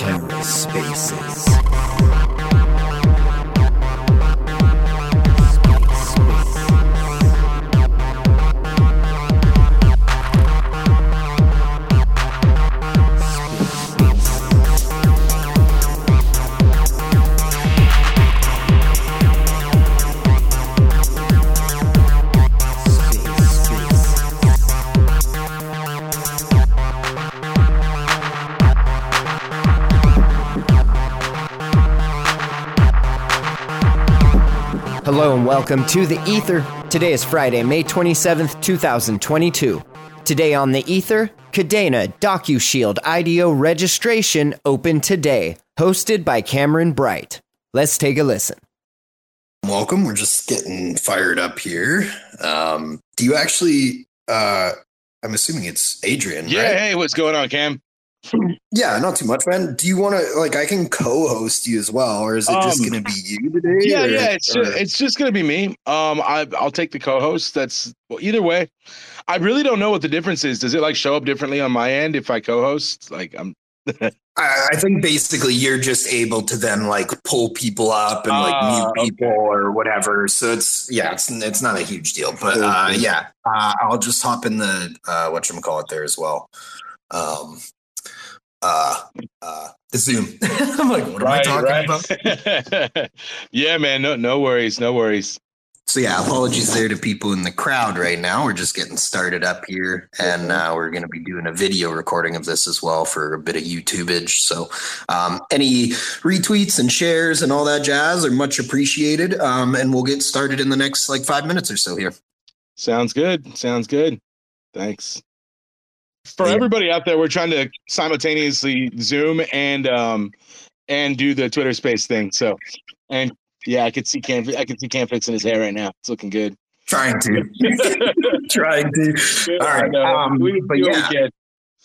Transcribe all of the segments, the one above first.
Terra Spaces. Welcome to the Ether. Today is Friday, May 27th, 2022. Today on the Ether, Kadena DocuShield IDO registration open today, hosted by Cameron Bright. Let's take a listen. Welcome. We're just getting fired up here. Um, do you actually? Uh, I'm assuming it's Adrian. Yeah, right? hey, what's going on, Cam? Yeah, not too much, man. Do you want to like? I can co-host you as well, or is it just Um, going to be you today? Yeah, or- yeah, it's or- just, it's just gonna be me. Um, I I'll take the co-host. That's well, either way. I really don't know what the difference is. Does it like show up differently on my end if I co-host? Like I'm. I, I think basically you're just able to then like pull people up and like Ah, mute people or whatever. So it's yeah, it's it's not a huge deal, but uh, yeah, uh, I'll just hop in the uh, what you call it there as well. Um, uh, uh, the Zoom. I'm like, what am I talking about? yeah, man. No, no worries. No worries. So yeah, apologies there to people in the crowd right now. We're just getting started up here, and uh, we're going to be doing a video recording of this as well for a bit of YouTubeage. So um, any retweets and shares and all that jazz are much appreciated. Um, and we'll get started in the next like five minutes or so here. Sounds good. Sounds good. Thanks. For Yeah. everybody out there, we're trying to simultaneously Zoom and um and do the Twitter Space thing. So, and yeah, I could see Cam. I can see Cam fixing his hair right now. It's looking good. Trying to, trying to. All right, um, we, but yeah.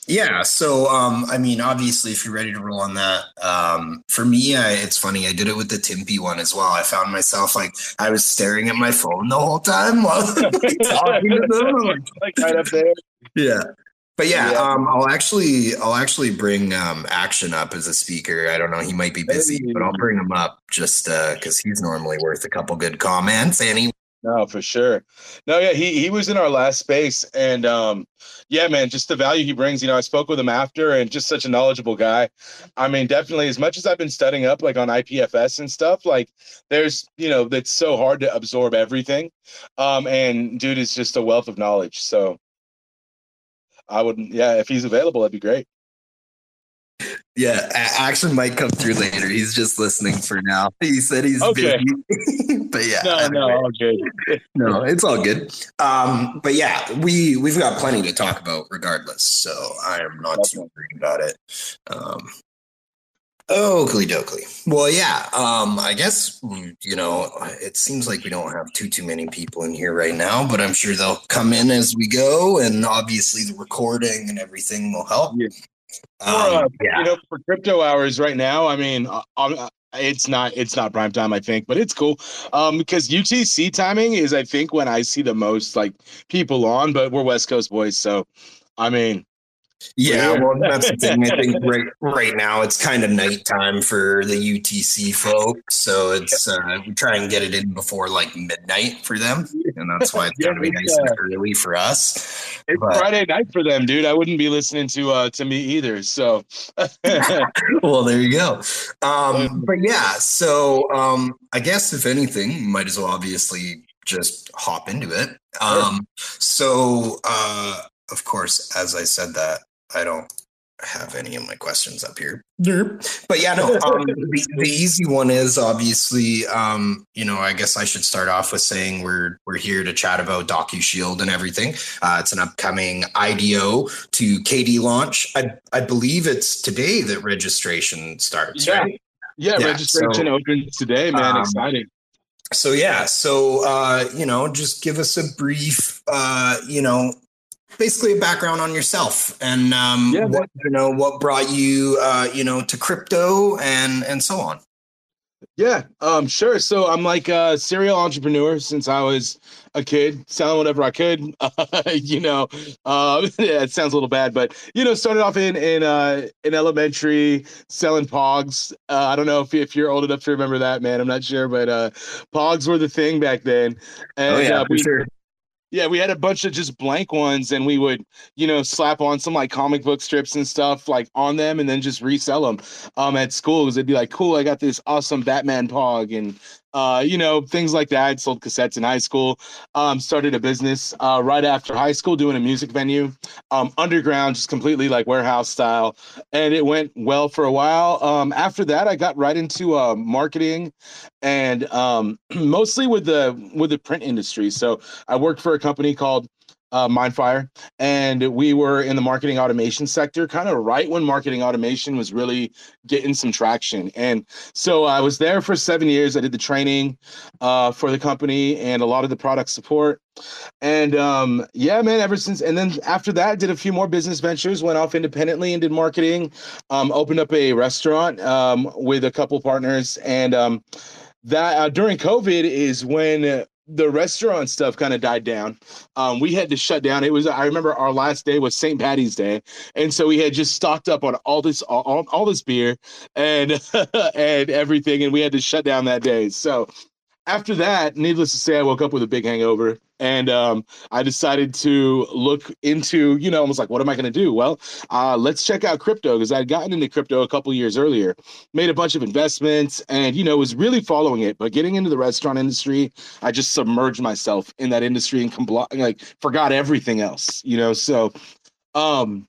Yeah. So, um, I mean, obviously, if you're ready to roll on that, um, for me, I, it's funny. I did it with the Timpy one as well. I found myself like I was staring at my phone the whole time while talking to them. Like right up there. yeah. But yeah, Yeah. um, I'll actually, I'll actually bring um, Action up as a speaker. I don't know, he might be busy, but I'll bring him up just because he's normally worth a couple good comments, and he No, for sure. No, yeah, he he was in our last space, and um, yeah, man, just the value he brings. You know, I spoke with him after, and just such a knowledgeable guy. I mean, definitely, as much as I've been studying up like on IPFS and stuff, like there's, you know, it's so hard to absorb everything. Um, and dude is just a wealth of knowledge. So I would, yeah, if he's available, that'd be great. Yeah, A- Action might come through later. He's just listening for now. He said he's Okay. busy, but yeah, No, no, anyway. all good. no, it's all good. Um, but yeah, we we've got plenty to talk about regardless, so I am not too worried about it. Um, Oakley dokley. Well, yeah. Um, I guess you know it seems like we don't have too too many people in here right now, but I'm sure they'll come in as we go, and obviously the recording and everything will help. Yeah. Um, For, uh, yeah. You know, for crypto hours right now, I mean, uh, um, it's not it's not prime time, I think, but it's cool. Um, because UTC timing is, I think, when I see the most like people on. But we're West Coast boys, so I mean, Yeah, well, that's the thing. I think right right now it's kind of nighttime for the UTC folks, so it's uh, we try and get it in before like midnight for them, and that's why it's Yeah, gonna be nice and early for us. it's But- Friday night for them, dude. I wouldn't be listening to uh to me either. So well, there you go. Um, but yeah, so um, I guess if anything, might as well obviously just hop into it. Um, so uh, of course, as I said that, I don't have any of my questions up here. But yeah, no. Um, the, the easy one is obviously, um, you know, I guess I should start off with saying we're we're here to chat about DocuShield and everything. Uh, it's an upcoming IDO to KD launch. I I believe it's today that registration starts, Yeah. right? yeah, Yeah, registration so, opens today, man. um, Exciting. So yeah, so uh, you know, just give us a brief, uh, you know, basically a background on yourself and um, Yeah, what you know, what brought you, uh, you know, to crypto and and so on. Yeah, um, sure. So I'm like a serial entrepreneur since I was a kid, selling whatever I could. Uh, you know, uh, yeah, it sounds a little bad, but you know, started off in in uh, in elementary selling Pogs. Uh, I don't know if if you're old enough to remember that, man. I'm not sure, but uh, Pogs were the thing back then. And, oh yeah, uh, we, sure. Yeah, we had a bunch of just blank ones, and we would, you know, slap on some like comic book strips and stuff like on them, and then just resell them um, at school. Because they'd be like, "Cool, I got this awesome Batman Pog," and uh, you know, things like that. I sold cassettes in high school. Um, started a business uh, right after high school doing a music venue, um, underground, just completely like warehouse style. And it went well for a while. Um, after that, I got right into uh, marketing and um, mostly with the with the print industry. So I worked for a company called uh, Mindfire, and we were in the marketing automation sector, kind of right when marketing automation was really getting some traction. And so I was there for seven years. I did the training uh, for the company and a lot of the product support. And um, yeah, man, ever since, and then after that, did a few more business ventures, went off independently and did marketing, um, opened up a restaurant um, with a couple partners. And um, that uh, during COVID is when the restaurant stuff kind of died down. Um, we had to shut down. It was I remember our last day was St. Patty's Day, and so we had just stocked up on all this all, all this beer and and everything, and we had to shut down that day. So after that, needless to say, I woke up with a big hangover and um, I decided to look into, you know, I was like, what am I going to do? Well, uh, let's check out crypto because I'd gotten into crypto a couple years earlier, made a bunch of investments, and you know, was really following it. But getting into the restaurant industry, I just submerged myself in that industry and compl- like forgot everything else, you know. So, um,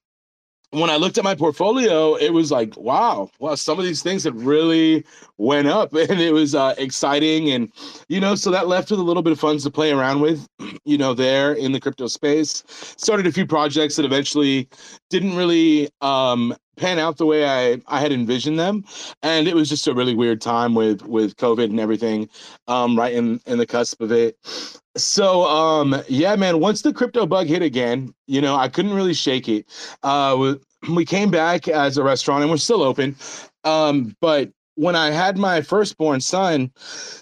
when I looked at my portfolio, it was like, wow, wow, some of these things had really went up and it was uh, exciting. And, you know, so that left with a little bit of funds to play around with, you know, there in the crypto space. Started a few projects that eventually didn't really um, pan out the way I, I had envisioned them. And it was just a really weird time with, with COVID and everything, um, right in, in the cusp of it. So um yeah man once the crypto bug hit again you know I couldn't really shake it uh we came back as a restaurant and we're still open um but when I had my firstborn son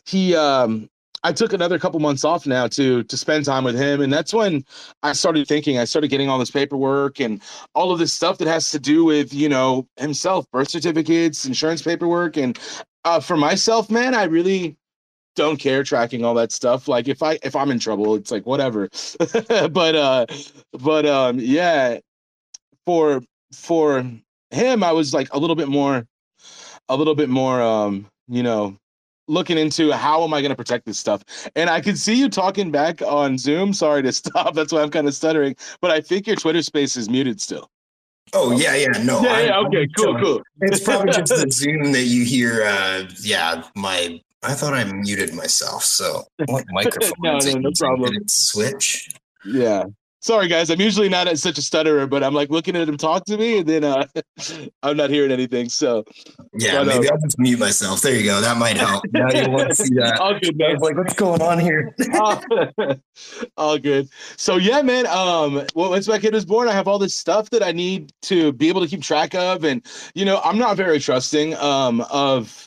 he um I took another couple months off now to to spend time with him, and that's when I started thinking. I started getting all this paperwork and all of this stuff that has to do with you know himself, birth certificates, insurance paperwork, and uh, for myself, man, I really don't care tracking all that stuff. Like if I if I'm in trouble, it's like whatever. but uh but um yeah, for for him, I was like a little bit more a little bit more um, you know, looking into how am I going to protect this stuff. And I can see you talking back on Zoom. Sorry to stop. That's why I'm kind of stuttering, but I think your Twitter space is muted still. Oh yeah, yeah, no. Yeah, yeah okay, cool, cool. It's probably just the Zoom that you hear. Uh, yeah, my I thought I muted myself. So what microphone? no, no, no problem. Switch. Yeah. Sorry guys, I'm usually not such a stutterer, but I'm like looking at him talk to me, and then uh, I'm not hearing anything. So yeah, but, maybe uh, I'll just mute myself. There you go. That might help. now you want to see that. All good, man. like, what's going on here? all good. So yeah, man. Um, well, once my kid was born, I have all this stuff that I need to be able to keep track of, and you know, I'm not very trusting um of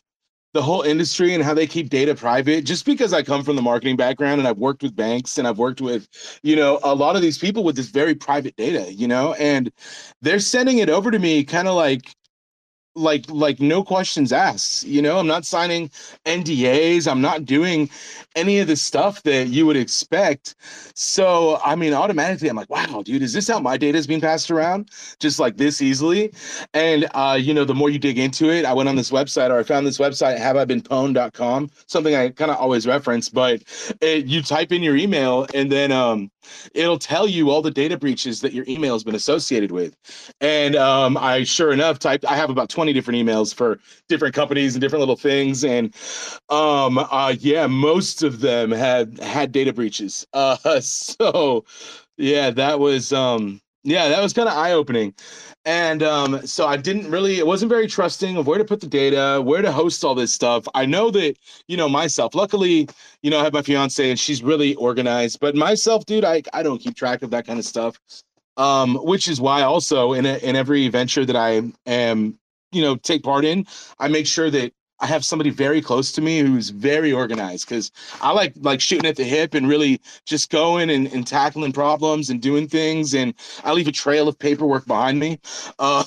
the whole industry and how they keep data private. Just because I come from the marketing background and I've worked with banks and I've worked with, you know, a lot of these people with this very private data, you know, and they're sending it over to me kind of like like like no questions asked you know? I'm not signing ndas i'm not doing any of the stuff that you would expect. So i mean automatically i'm like wow dude is this how my data is being passed around? Just like this easily? And uh you know the more you dig into it i went on this website or i found this website have i been pwned.com something i kind of always reference but it, you type in your email and then um it'll tell you all the data breaches that your email has been associated with and um i sure enough typed i have about 20 20 different emails for different companies and different little things. And um, uh, yeah, most of them had had data breaches. Uh, so yeah, that was um, yeah, that was kind of eye opening. And um, so I didn't really, it wasn't very trusting of where to put the data, where to host all this stuff. I know that, you know, myself, luckily, you know, I have my fiance and she's really organized, but myself, dude, I, I don't keep track of that kind of stuff. Um, which is why also in a, in every venture that I am you know take part in i make sure that I have somebody very close to me who's very organized because I like like shooting at the hip and really just going and, and tackling problems and doing things. And I leave a trail of paperwork behind me. Um,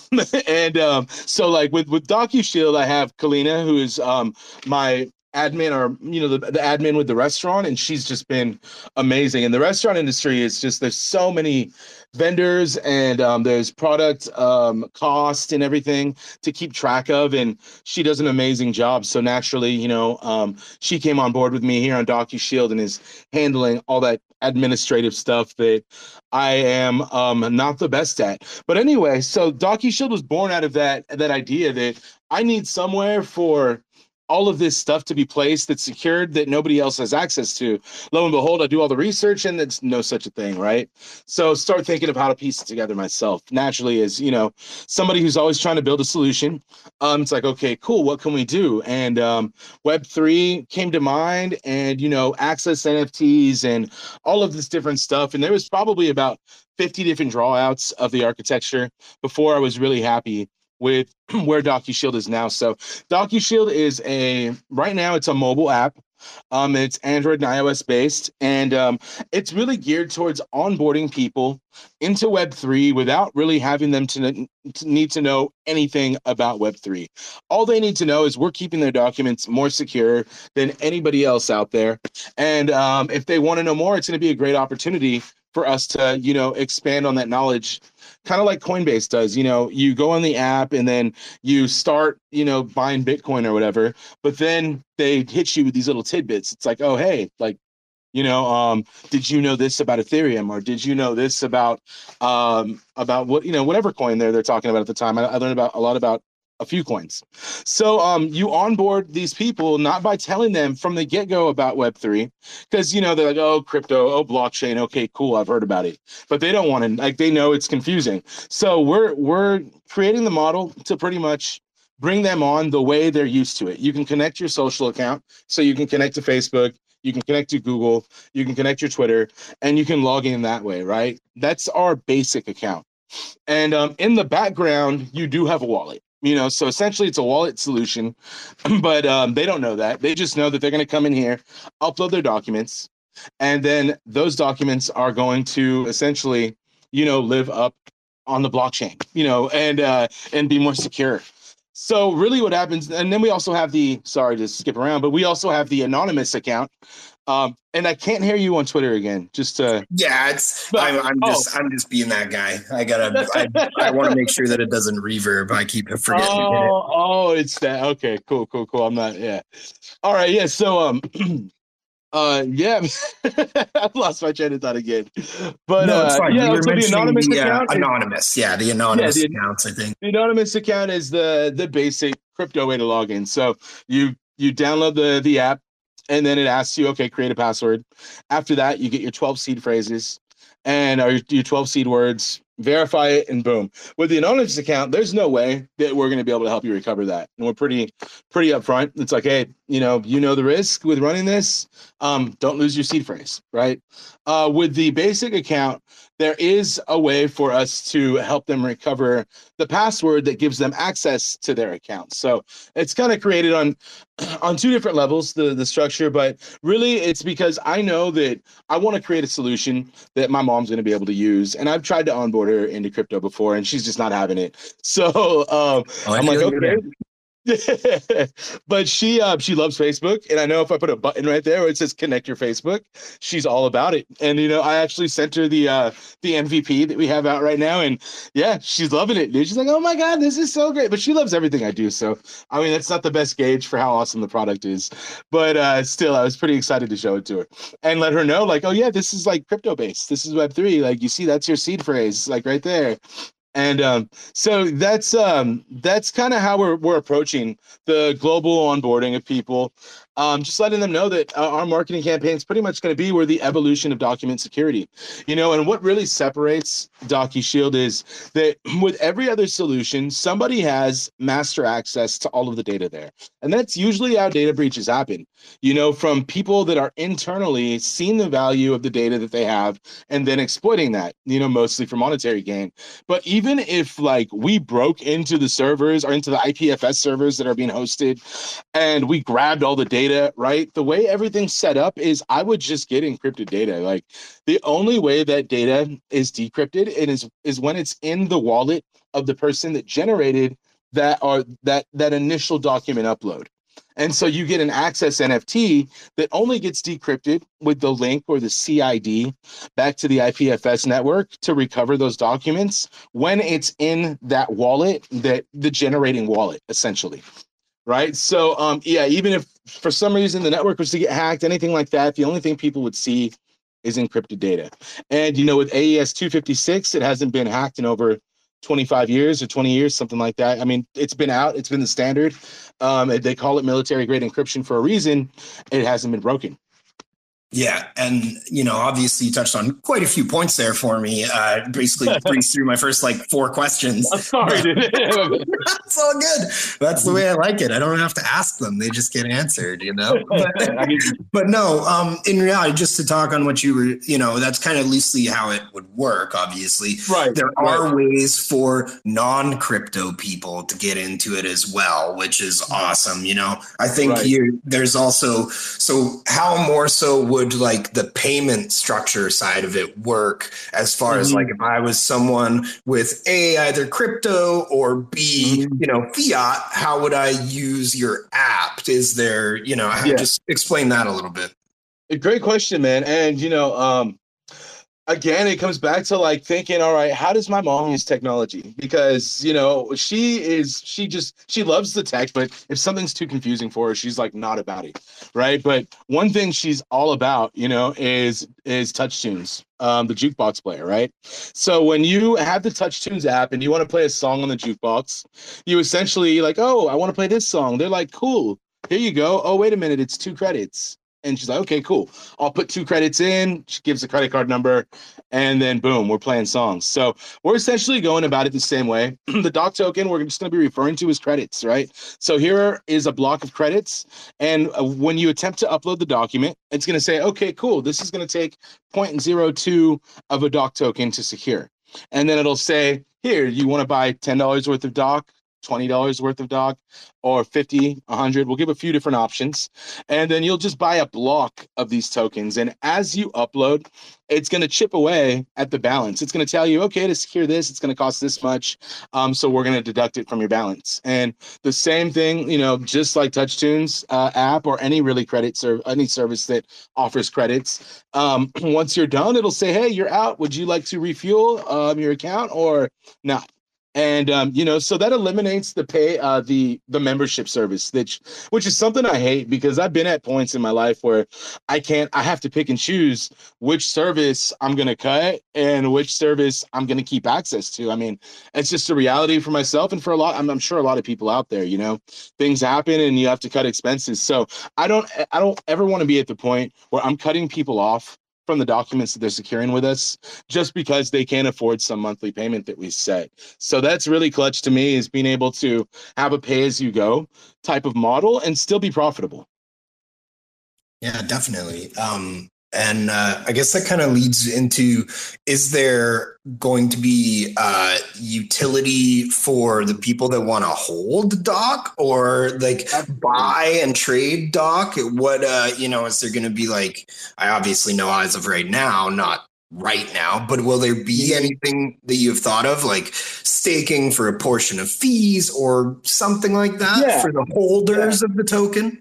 and um, so like with with DocuShield, I have Kalina, who is um, my admin or you know the, the admin with the restaurant and she's just been amazing and the restaurant industry is just there's so many vendors and um, there's product um, cost and everything to keep track of and she does an amazing job so naturally you know um, she came on board with me here on DocuShield and is handling all that administrative stuff that I am um, not the best at. But anyway, so DocuShield was born out of that that idea that I need somewhere for all of this stuff to be placed that's secured that nobody else has access to. Lo and behold, I do all the research and it's no such a thing, right? So start thinking of how to piece it together myself. Naturally, as you know, somebody who's always trying to build a solution, um, it's like, okay, cool, what can we do? And um, Web3 came to mind and, you know, access NFTs and all of this different stuff. And there was probably about 50 different drawouts of the architecture before I was really happy with where DocuShield is now. So DocuShield is a right now it's a mobile app. Um, it's Android and iOS based, and um, it's really geared towards onboarding people into Web3 without really having them to, to need to know anything about Web3. All they need to know is we're keeping their documents more secure than anybody else out there. And um, if they want to know more, it's going to be a great opportunity for us to, you know, expand on that knowledge kind of like Coinbase does. You know, you go on the app and then you start, you know, buying Bitcoin or whatever, but then they hit you with these little tidbits. It's like, oh, hey, like, you know, um, did you know this about Ethereum or did you know this about um, about what you know whatever coin they're they're talking about at the time? I, I learned about a lot about a few coins. So um, you onboard these people not by telling them from the get go about Web three, because you know they're like, oh, crypto, oh, blockchain, okay, cool, I've heard about it, but they don't want to like they know it's confusing. So we're we're creating the model to pretty much bring them on the way they're used to it. You can connect your social account, so you can connect to Facebook. You can connect to Google, you can connect your Twitter, and you can log in that way, right? That's our basic account. And um, in the background, you do have a wallet you know so essentially it's a wallet solution but um, they don't know that. They just know that they're going to come in here upload their documents and then those documents are going to essentially you know live up on the blockchain you know and uh, and be more secure. So really what happens and then we also have the sorry to skip around but we also have the anonymous account um, and I can't hear you on Twitter again. Just uh, yeah, it's I'm, I'm oh. just I'm just being that guy. I gotta I, I want to make sure that it doesn't reverb. I keep forgetting. Oh, oh, it's that. Okay, cool, cool, cool. I'm not. Yeah. All right. Yeah. So um. Uh yeah, I've lost my train of thought again. But no, uh, yeah, so the anonymous the, account. Uh, anonymous, yeah, the anonymous yeah, the, accounts. I think the anonymous account is the the basic crypto way to log in. So you you download the the app, and then it asks you, okay, create a password. After that, you get your 12 seed phrases and or your 12 seed words, verify it, and boom. With the anonymous account, there's no way that we're going to be able to help you recover that. And we're pretty, pretty upfront. It's like, hey, you know, you know the risk with running this. Um, don't lose your seed phrase, right? Uh, with the basic account, there is a way for us to help them recover the password that gives them access to their account. So it's kind of created on on two different levels, the the structure, but really it's because I know that I want to create a solution that my mom's going to be able to use, and I've tried to onboard her into crypto before, and she's just not having it. So um, oh, I'm like, okay. but she uh, she loves Facebook, and I know if I put a button right there where it says connect your Facebook, she's all about it. And you know, I actually sent her the uh, the MVP that we have out right now, and yeah, she's loving it. Dude. She's like, oh my god, this is so great. But she loves everything I do. So I mean, that's not the best gauge for how awesome the product is, but uh, still, I was pretty excited to show it to her and let her know, like, oh yeah, this is like crypto based. This is Web three. Like you see, that's your seed phrase, like right there and um, so that's um, that's kind of how we're we're approaching the global onboarding of people. Um, just letting them know that uh, our marketing campaign is pretty much going to be where the evolution of document security, you know, and what really separates DocuShield is that with every other solution, somebody has master access to all of the data there. And that's usually how data breaches happen, you know, from people that are internally seeing the value of the data that they have and then exploiting that, you know, mostly for monetary gain. But even if like we broke into the servers or into the IPFS servers that are being hosted and we grabbed all the data, right? The way everything's set up is I would just get encrypted data. Like the only way that data is decrypted it is is when it's in the wallet of the person that generated that or that that initial document upload. And so you get an access NFT that only gets decrypted with the link or the CID back to the IPFS network to recover those documents when it's in that wallet, that the generating wallet, essentially. Right. So um yeah, even if for some reason the network was to get hacked, anything like that, the only thing people would see is encrypted data. And you know, with AES 256, it hasn't been hacked in over 25 years or 20 years, something like that. I mean, it's been out, it's been the standard. Um, they call it military grade encryption for a reason. It hasn't been broken. Yeah, and you know, obviously, you touched on quite a few points there for me. Uh, basically, breezed through my first like four questions. I'm sorry, That's all good. That's the way I like it. I don't have to ask them; they just get answered. You know. But, but no, um, in reality, just to talk on what you were, you know, that's kind of loosely how it would work. Obviously, right. There are right. ways for non-crypto people to get into it as well, which is awesome. You know, I think right. you there's also so how more so would would like the payment structure side of it work as far mm-hmm. as like if I was someone with A, either crypto or B, mm-hmm. you know, fiat, how would I use your app? Is there, you know, yeah. just explain that a little bit. Great question, man. And you know, um, again it comes back to like thinking all right how does my mom use technology? Because you know she is she just she loves the tech but if something's too confusing for her she's like not about it right? But one thing she's all about you know is is touch tunes um, the jukebox player right? So when you have the touch tunes app and you want to play a song on the jukebox you essentially like oh i want to play this song. They're like cool. Here you go. Oh wait a minute. It's two credits and she's like, okay, cool. I'll put two credits in. She gives the credit card number, and then boom, we're playing songs. So we're essentially going about it the same way. the doc token we're just going to be referring to as credits, right? So here is a block of credits, and uh, when you attempt to upload the document, it's going to say, okay, cool. This is going to take 0.02 of a doc token to secure, and then it'll say, here, you want to buy ten dollars worth of doc $20 worth of doc or 50 100 we'll give a few different options. And then you'll just buy a block of these tokens and as you upload it's going to chip away at the balance. It's going to tell you okay to secure this it's going to cost this much um, so we're going to deduct it from your balance. And the same thing you know just like touchtunes uh, app or any really credit serve any service that offers credits um, once you're done it'll say hey you're out. Would you like to refuel um, your account or not and um, you know so that eliminates the pay uh, the the membership service which which is something i hate because i've been at points in my life where i can't i have to pick and choose which service i'm going to cut and which service i'm going to keep access to. I mean it's just a reality for myself and for a lot I'm, I'm sure a lot of people out there you know things happen and you have to cut expenses. So i don't i don't ever want to be at the point where i'm cutting people off from the documents that they're securing with us just because they can't afford some monthly payment that we set. So that's really clutch to me is being able to have a pay as you go type of model and still be profitable. Yeah, definitely. Um, and uh, I guess that kind of leads into is there going to be uh, utility for the people that want to hold doc or like buy and trade doc? What, uh, you know, is there going to be like, I obviously know as of right now, not right now, but will there be anything that you've thought of like staking for a portion of fees or something like that yeah. for the holders yeah. of the token?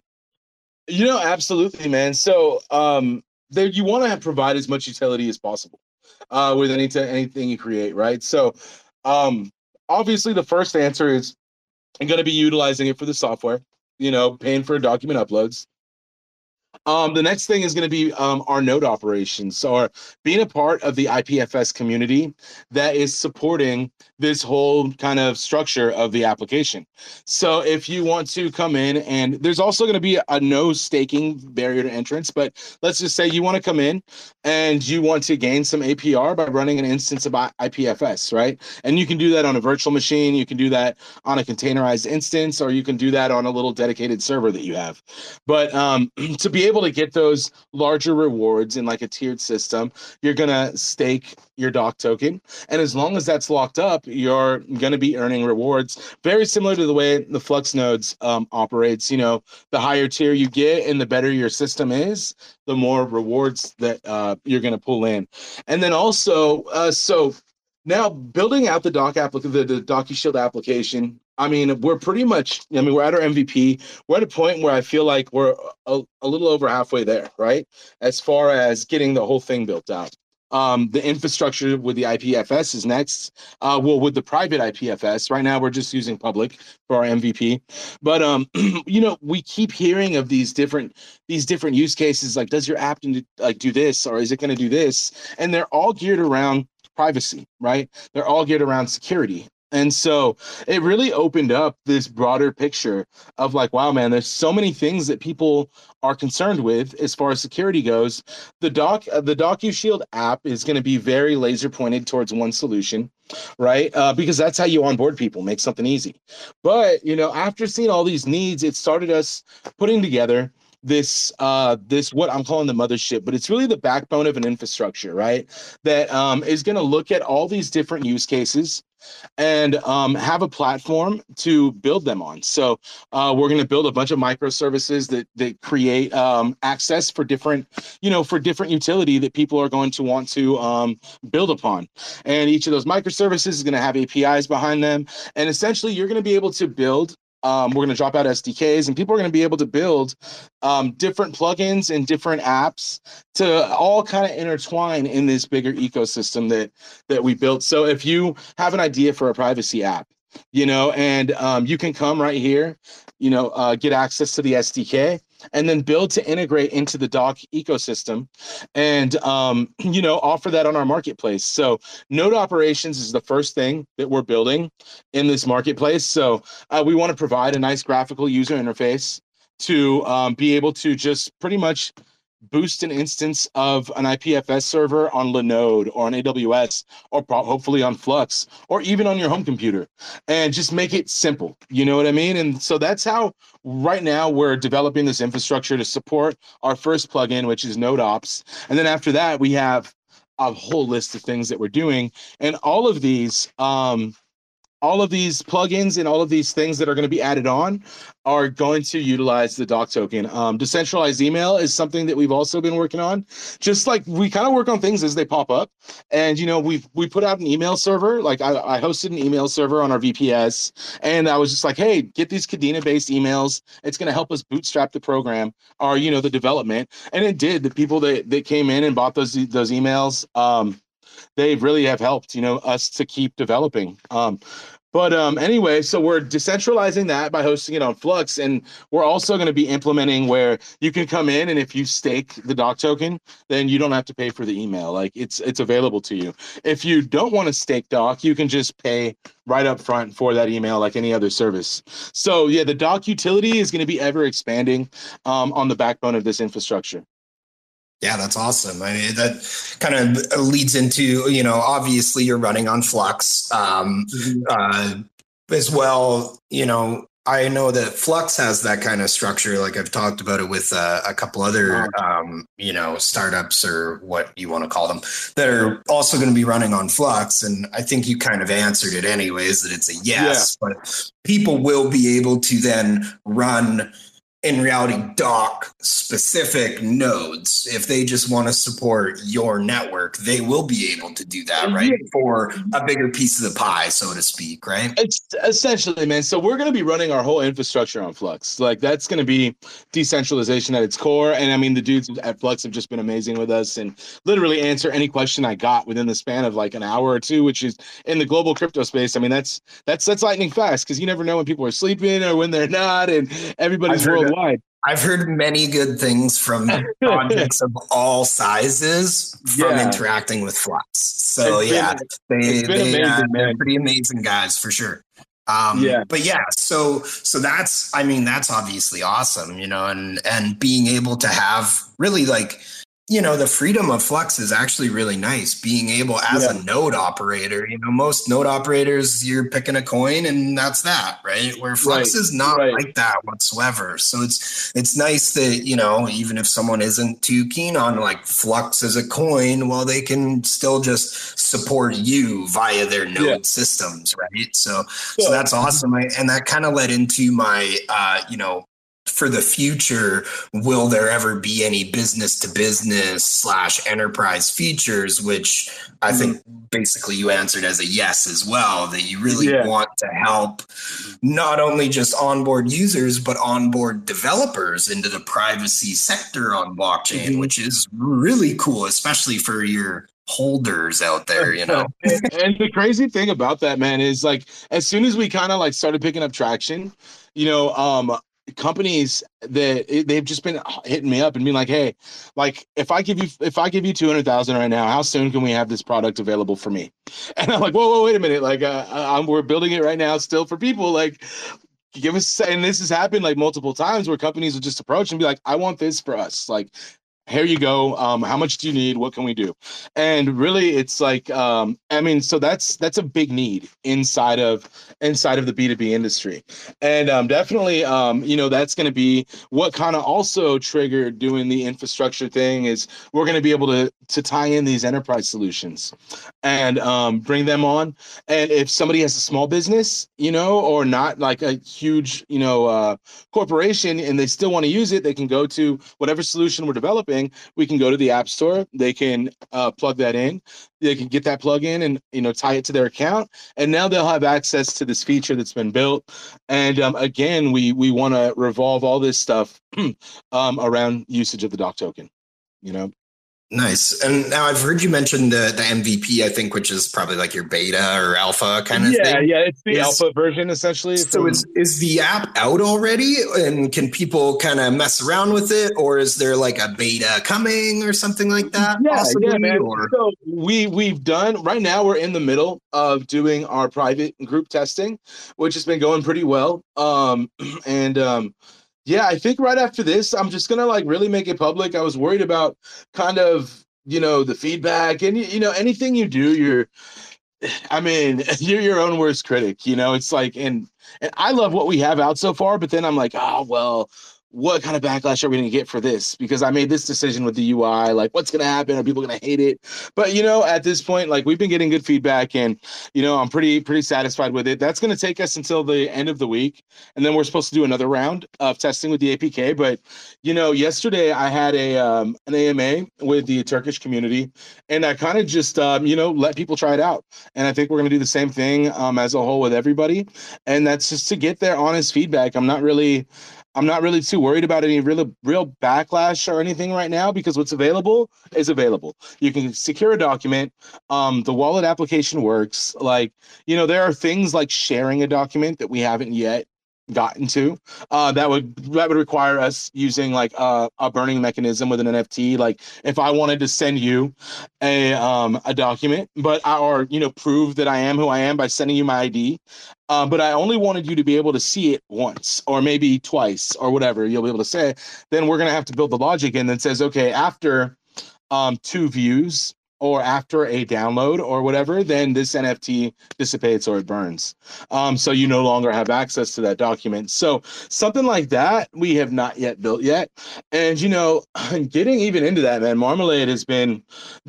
You know, absolutely, man. So, um, there you want to provide as much utility as possible uh, with any anything you create, right? So, um, obviously, the first answer is I'm going to be utilizing it for the software. You know, paying for document uploads. Um, the next thing is going to be um, our node operations or being a part of the IPFS community that is supporting this whole kind of structure of the application. So if you want to come in and there's also going to be a no staking barrier to entrance, but let's just say you want to come in and you want to gain some APR by running an instance of IPFS, right? And you can do that on a virtual machine, you can do that on a containerized instance, or you can do that on a little dedicated server that you have. But um, to be able able to get those larger rewards in like a tiered system, you're to stake your doc token. And as long as that's locked up, you're to be earning rewards. Very similar to the way the Flux nodes um, operates. You know, the higher tier you get and the better your system is, the more rewards that uh, you're to pull in. And then also, uh, so now building out the doc application, the, the DocuShield application I mean, we're pretty much, I mean, we're at our MVP. We're at a point where I feel like we're a, a little over halfway there, right? As far as getting the whole thing built out. Um, the infrastructure with the IPFS is next. Uh, well, with the private IPFS, right now we're just using public for our MVP. But um, you know, we keep hearing of these different these different use cases. Like, does your app do, like do this, or is it going to do this? And they're all geared around privacy, right? They're all geared around security. And so it really opened up this broader picture of like, wow, man, there's so many things that people are concerned with as far as security goes. The doc, uh, the DocuShield app is going to be very laser pointed towards one solution, right? Uh, because that's how you onboard people, make something easy. But you know, after seeing all these needs, it started us putting together this uh this what i'm calling the mothership but it's really the backbone of an infrastructure right that um is going to look at all these different use cases and um, have a platform to build them on. So uh, we're going to build a bunch of microservices that that create um, access for different, you know, for different utility that people are going to want to um, build upon. And each of those microservices is going to have APIs behind them. And essentially, you're going to be able to build um, we're going to drop out SDKs, and people are going to be able to build um, different plugins and different apps to all kind of intertwine in this bigger ecosystem that that we built. So if you have an idea for a privacy app, you know, and um, you can come right here, you know, uh, get access to the SDK and then build to integrate into the doc ecosystem and um, you know offer that on our marketplace. So node operations is the first thing that we're building in this marketplace. So uh, we want to provide a nice graphical user interface to um, be able to just pretty much boost an instance of an IPFS server on Linode or on AWS or hopefully on Flux or even on your home computer and just make it simple. You know what I mean? And so that's how right now we're developing this infrastructure to support our first plugin, which is Node Ops. And then after that, we have a whole list of things that we're doing. And all of these, um, all of these plugins and all of these things that are going to be added on are going to utilize the doc token. Um, decentralized email is something that we've also been working on. Just like we kind of work on things as they pop up, and you know we we put out an email server. Like I, I, hosted an email server on our VPS, and I was just like, hey, get these Kadena based emails. It's going to help us bootstrap the program or you know the development, and it did. The people that that came in and bought those those emails. Um, they really have helped, you know, us to keep developing. Um, but um, anyway, so we're decentralizing that by hosting it on Flux, and we're also going to be implementing where you can come in and if you stake the doc token, then you don't have to pay for the email. Like it's it's available to you. If you don't want to stake doc, you can just pay right up front for that email, like any other service. So yeah, the doc utility is going to be ever expanding um, on the backbone of this infrastructure. Yeah, that's awesome. I mean, that kind of leads into, you know, obviously you're running on Flux um, mm-hmm. uh, as well. You know, I know that Flux has that kind of structure. Like I've talked about it with uh, a couple other, um, you know, startups or what you want to call them that are also going to be running on Flux. And I think you kind of answered it anyways that it's a yes, yeah. but people will be able to then run in reality doc specific nodes. If they just want to support your network they will be able to do that right for a bigger piece of the pie so to speak right? It's essentially man so we're going to be running our whole infrastructure on flux. Like that's going to be decentralization at its core and i mean the dudes at flux have just been amazing with us and literally answer any question i got within the span of like an hour or two which is in the global crypto space. I mean that's that's that's lightning fast because you never know when people are sleeping or when they're not and everybody's world wide. I've heard many good things from projects of all sizes from yeah. interacting with Flux. So it's yeah, been, they, they amazing, uh, they're pretty amazing guys for sure. Um, yeah. But yeah, so so that's I mean that's obviously awesome, you know, and and being able to have really like you know the freedom of flux is actually really nice being able as yeah. a node operator you know most node operators you're picking a coin and that's that right where flux right. is not right. like that whatsoever so it's it's nice that you know even if someone isn't too keen on like flux as a coin well they can still just support you via their node yeah. systems right so yeah. so that's awesome I, and that kind of led into my uh you know for the future, will there ever be any business to business slash enterprise features? Which I think mm-hmm. basically you answered as a yes as well, that you really yeah. want to help not only just onboard users, but onboard developers into the privacy sector on blockchain, mm-hmm. which is really cool, especially for your holders out there, you know. and, and the crazy thing about that, man, is like as soon as we kind of like started picking up traction, you know, um, companies that they've just been hitting me up and being like, "Hey, like if I give you if I give you two hundred thousand right now, how soon can we have this product available for me?" And I'm like, "Whoa, whoa, wait a minute! Like, uh, I'm, we're building it right now, still for people. Like, give us." And this has happened like multiple times where companies will just approach and be like, "I want this for us. Like, here you go. Um, how much do you need? What can we do? And really it's like um, i mean so that's that's a big need inside of inside of the b2b industry. And um, definitely um, you know that's going to be what kind of also triggered doing the infrastructure thing is we're going to be able to to tie in these enterprise solutions and um, bring them on. And if somebody has a small business you know or not like a huge you know uh, corporation and they still want to use it they can go to whatever solution we're developing thing, we can go to the app store. They can uh, plug that in. They can get that plug in and you know tie it to their account, and now they'll have access to this feature that's been built. And um, again, we we want to revolve all this stuff um, around usage of the doc token. You know, Nice. And now I've heard you mention the the MVP, I think, which is probably like your beta or alpha kind of yeah, thing. Yeah, yeah, it's the is, alpha version essentially. So is is the app out already? And can people kind of mess around with it? Or is there like a beta coming or something like that? Yeah, possibly? yeah, man. Or? So we we've done right now we're in the middle of doing our private group testing, which has been going pretty well. Um and um yeah, I think right after this, I'm just gonna like really make it public. I was worried about kind of you know the feedback and you know anything you do, you're. I mean, you're your own worst critic. You know, it's like and and I love what we have out so far, but then I'm like, oh well, what kind of backlash are we going to get for this? Because I made this decision with the UI. Like, what's going to happen? Are people going to hate it? But you know, at this point, like we've been getting good feedback, and you know, I'm pretty pretty satisfied with it. That's going to take us until the end of the week, and then we're supposed to do another round of testing with the APK. But you know, yesterday I had a um, an AMA with the Turkish community, and I kind of just um, you know let people try it out. And I think we're going to do the same thing um, as a whole with everybody, and that's just to get their honest feedback. I'm not really I'm not really too worried about any real real backlash or anything right now because what's available is available. You can secure a document. Um, the wallet application works. Like you know, there are things like sharing a document that we haven't yet gotten to uh, that would that would require us using like a, a burning mechanism with an nft like if i wanted to send you a um a document but I, or you know prove that i am who i am by sending you my id uh, but i only wanted you to be able to see it once or maybe twice or whatever you'll be able to say then we're to have to build the logic in that says okay after um, two views or after a download or whatever, then this NFT dissipates or it burns. Um, so you no longer have access to that document. So something like that we have not yet built yet. And you know, getting even into that, man, Marmalade has been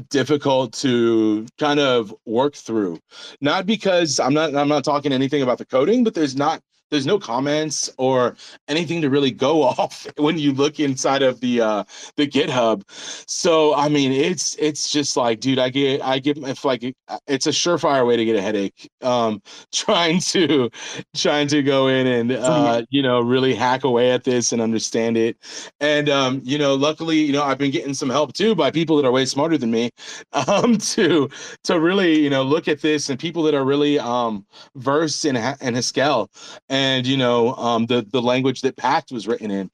difficult to kind of work through. Not because I'm not I'm not talking anything about the coding, but there's not there's no comments or anything to really go off when you look inside of the uh the github. So i mean it's it's just like dude i get i get if like it's a surefire way to get a headache um trying to trying to go in and uh you know really hack away at this and understand it. And um you know luckily you know i've been getting some help too by people that are way smarter than me um to to really you know look at this and people that are really um versed in in haskell. and and you know um, the the language that Pact was written in.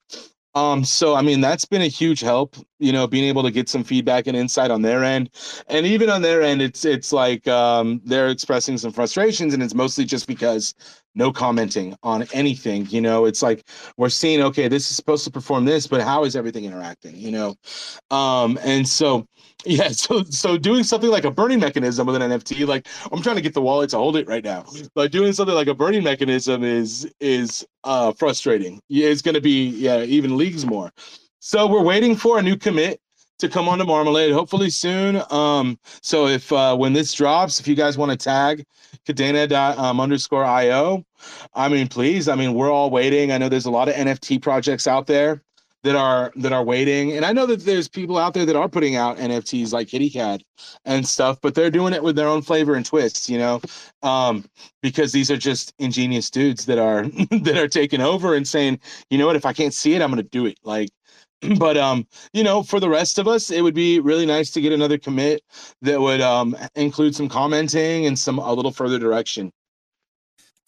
Um, so I mean that's been a huge help, you know, being able to get some feedback and insight on their end. And even on their end, it's it's like um, they're expressing some frustrations, and it's mostly just because no commenting on anything. You know, it's like we're seeing, okay, this is supposed to perform this, but how is everything interacting? You know, um, and so yeah, so so doing something like a burning mechanism with an NFT, like I'm trying to get the wallet to hold it right now. But doing something like a burning mechanism is is uh frustrating. Yeah, it's gonna be yeah, even leagues more. So we're waiting for a new commit to come onto Marmalade, hopefully soon. Um, so if uh when this drops, if you guys want to tag Kadena um, underscore IO, I mean, please. I mean, we're all waiting. I know there's a lot of NFT projects out there that are that are waiting. And I know that there's people out there that are putting out NFTs like Kitty Cat and stuff, but they're doing it with their own flavor and twists, you know, um, because these are just ingenious dudes that are that are taking over and saying, you know what, if I can't see it, I'm gonna do it. Like but um you know for the rest of us it would be really nice to get another commit that would um include some commenting and some a little further direction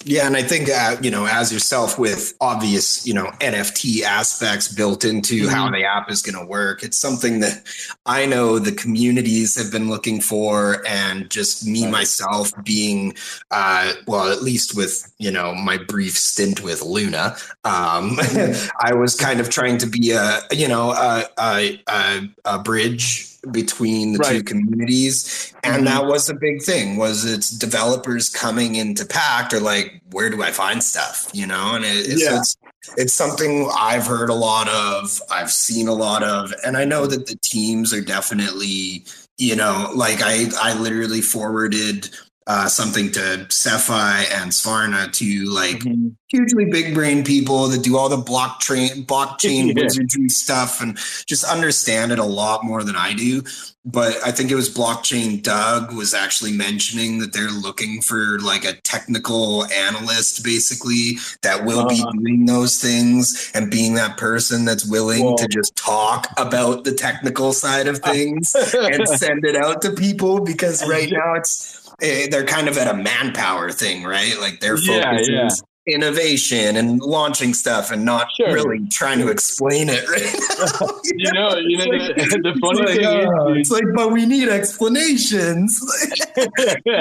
yeah, and I think uh, you know, as yourself, with obvious you know NFT aspects built into mm-hmm. how the app is going to work, it's something that I know the communities have been looking for, and just me right. myself being, uh, well, at least with you know my brief stint with Luna, um, mm-hmm. I was kind of trying to be a you know a, a, a, a bridge between the right. two communities and mm-hmm. that was a big thing was it's developers coming into pact or like where do i find stuff you know and it, it's, yeah. it's it's something i've heard a lot of i've seen a lot of and i know that the teams are definitely you know like i i literally forwarded uh, something to Cephii and Svarna to like mm-hmm. hugely big brain people that do all the blockchain blockchain yeah. wizardry stuff and just understand it a lot more than I do. But I think it was blockchain Doug was actually mentioning that they're looking for like a technical analyst basically that will uh-huh. be doing those things and being that person that's willing Whoa. to just talk about the technical side of things and send it out to people because right now it's Eh, they're kind of at a manpower thing, right? Like focus yeah, is innovation and launching stuff and not sure. really trying to explain it right now, you, you know, know you know like, the, the, funny like, thing uh, is, it's like but we need explanations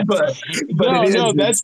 but but no, no, that's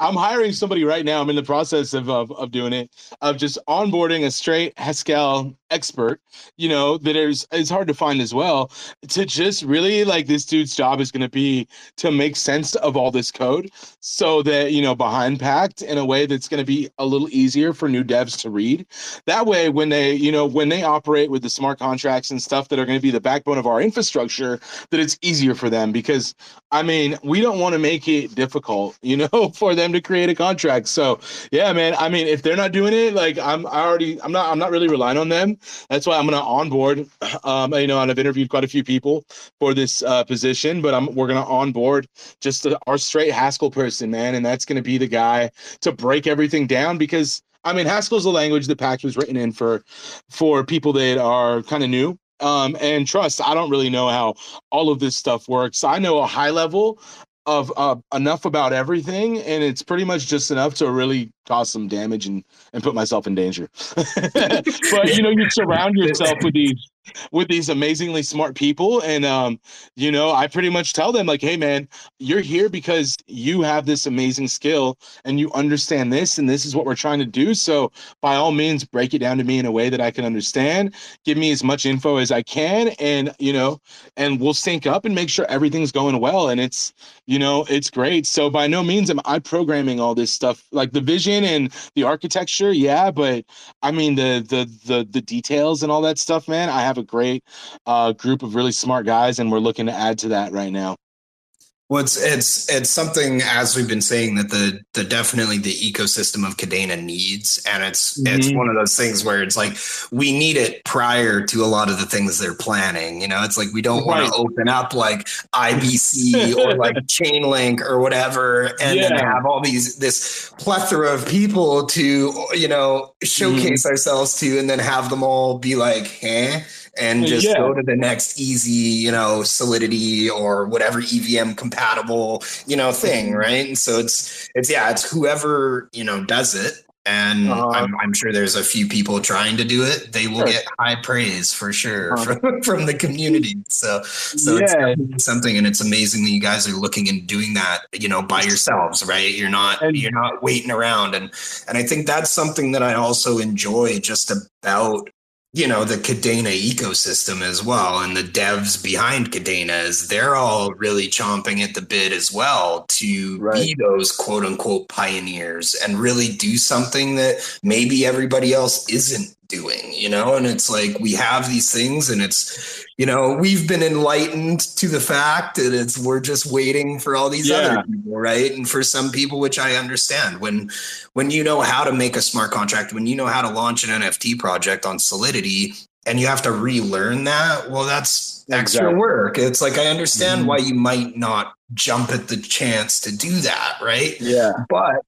I'm hiring somebody right now. I'm in the process of, of, of doing it, of just onboarding a straight Haskell expert, you know, that is is hard to find as well. To just really like this dude's job is going to be to make sense of all this code so that, you know, behind Pact in a way that's going to be a little easier for new devs to read. That way, when they, you know, when they operate with the smart contracts and stuff that are going to be the backbone of our infrastructure, that it's easier for them because I mean, we don't want to make it difficult, you know, for them to create a contract. So yeah, man. I mean, if they're not doing it, like I'm I already I'm not I'm not really relying on them. That's why I'm gonna onboard. Um, you know, and I've interviewed quite a few people for this uh, position, but I'm we're gonna onboard just our straight Haskell person, man, and that's gonna be the guy to break everything down because I mean Haskell's a language that Pact was written in for for people that are kind of new um, and trust i don't really know how all of this stuff works i know a high level of uh, enough about everything, and it's pretty much just enough to really cause some damage and and put myself in danger. but you know, you surround yourself with these with these amazingly smart people and um you know i pretty much tell them like hey man you're here because you have this amazing skill and you understand this and this is what we're trying to do so by all means break it down to me in a way that i can understand. Give me as much info as i can and you know and we'll sync up and make sure everything's going well and it's you know it's great. So by no means am i programming all this stuff like the vision and the architecture yeah but i mean the the the, the details and all that stuff man i have have a great uh, group of really smart guys, and we're looking to add to that right now. Well, it's it's it's something as we've been saying that the the definitely the ecosystem of Kadena needs, and it's mm-hmm. it's one of those things where it's like we need it prior to a lot of the things they're planning. You know, it's like we don't right. want to open up like IBC or like Chainlink or whatever, and yeah. then have all these this plethora of people to you know showcase mm-hmm. ourselves to, and then have them all be like, "Huh." And just yeah. go to the next easy, you know, solidity or whatever EVM compatible, you know, thing, mm-hmm. right? And so it's it's yeah, it's whoever, you know, does it and uh, I'm, I'm, sure there's a few people trying to do it. They will sure. get high praise for sure uh, from, from the community. So, so yeah. it's something, and it's amazing that you guys are looking and doing that, you know, by yourselves, right? You're not and, you're not waiting around, and and I think that's something that I also enjoy just about you know the Kadena ecosystem as well, and the devs behind Kadena is they're all really chomping at the bit as well to right. be those quote unquote pioneers and really do something that maybe everybody else isn't doing, you know? And it's like we have these things and it's, you know, we've been enlightened to the fact that it's we're just waiting for all these yeah. other people, right? And for some people, which I understand, when when you know how to make a smart contract, when you know how to launch an NFT project on Solidity and you have to relearn that, well, that's extra exactly. work. It's like I understand mm-hmm. why you might not jump at the chance to do that, right? Yeah. But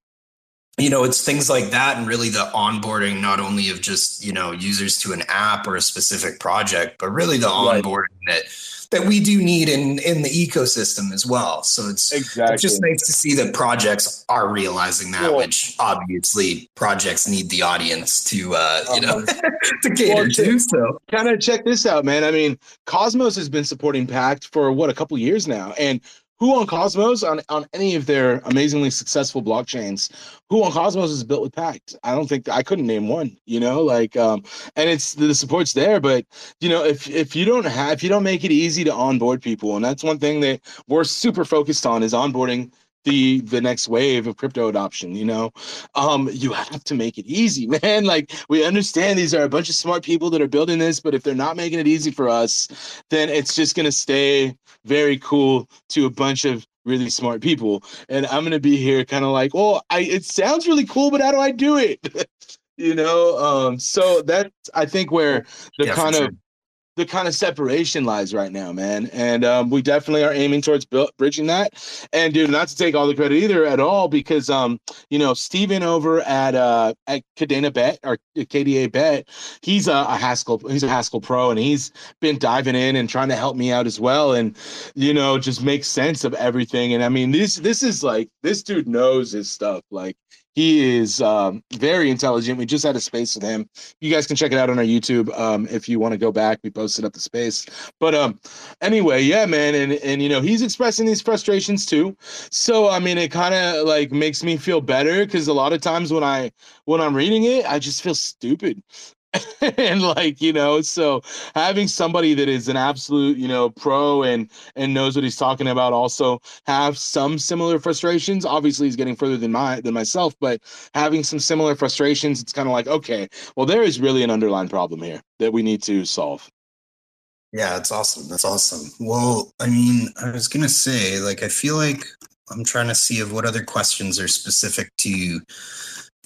you know it's things like that and really the onboarding not only of just you know users to an app or a specific project but really the right. onboarding that that we do need in in the ecosystem as well so it's, exactly. it's just nice to see that projects are realizing that cool. which obviously projects need the audience to uh you know uh-huh. to cater well, to so kind of check this out man i mean cosmos has been supporting pact for what a couple years now and who on Cosmos on, on any of their amazingly successful blockchains, who on Cosmos is built with Pact? I don't think I couldn't name one, you know, like um and it's the support's there, but you know, if if you don't have if you don't make it easy to onboard people, and that's one thing that we're super focused on is onboarding the the next wave of crypto adoption you know? Um you have to make it easy man. Like we understand these are a bunch of smart people that are building this but if they're not making it easy for us then it's just going to stay very cool to a bunch of really smart people. And i'm going to be here kind of like oh i it sounds really cool but how do i do it? You know um so that's i think where the yeah, kind of sure the kind of separation lies right now, man. And um, we definitely are aiming towards bridging that. And dude, not to take all the credit either at all, because um, you know, Steven over at uh at Kadena Bet or KDA Bet, he's a, a, Haskell, he's a Haskell pro, and he's been diving in and trying to help me out as well, and you know, just make sense of everything. And I mean, this this is like this dude knows his stuff. Like he is um, very intelligent. We just had a space with him. You guys can check it out on our YouTube um, if you want to go back. We posted up the space. But um, anyway, yeah, man, and and you know he's expressing these frustrations too. So I mean, it kind of like makes me feel better because a lot of times when I when I'm reading it, I just feel stupid. and like you know so having somebody that is an absolute you know pro and and knows what he's talking about also have some similar frustrations. Obviously he's getting further than my than myself but having some similar frustrations it's kind of like okay well there is really an underlying problem here that we need to solve. Yeah that's awesome that's awesome. Well i mean i was gonna say like i feel like i'm trying to see of what other questions are specific to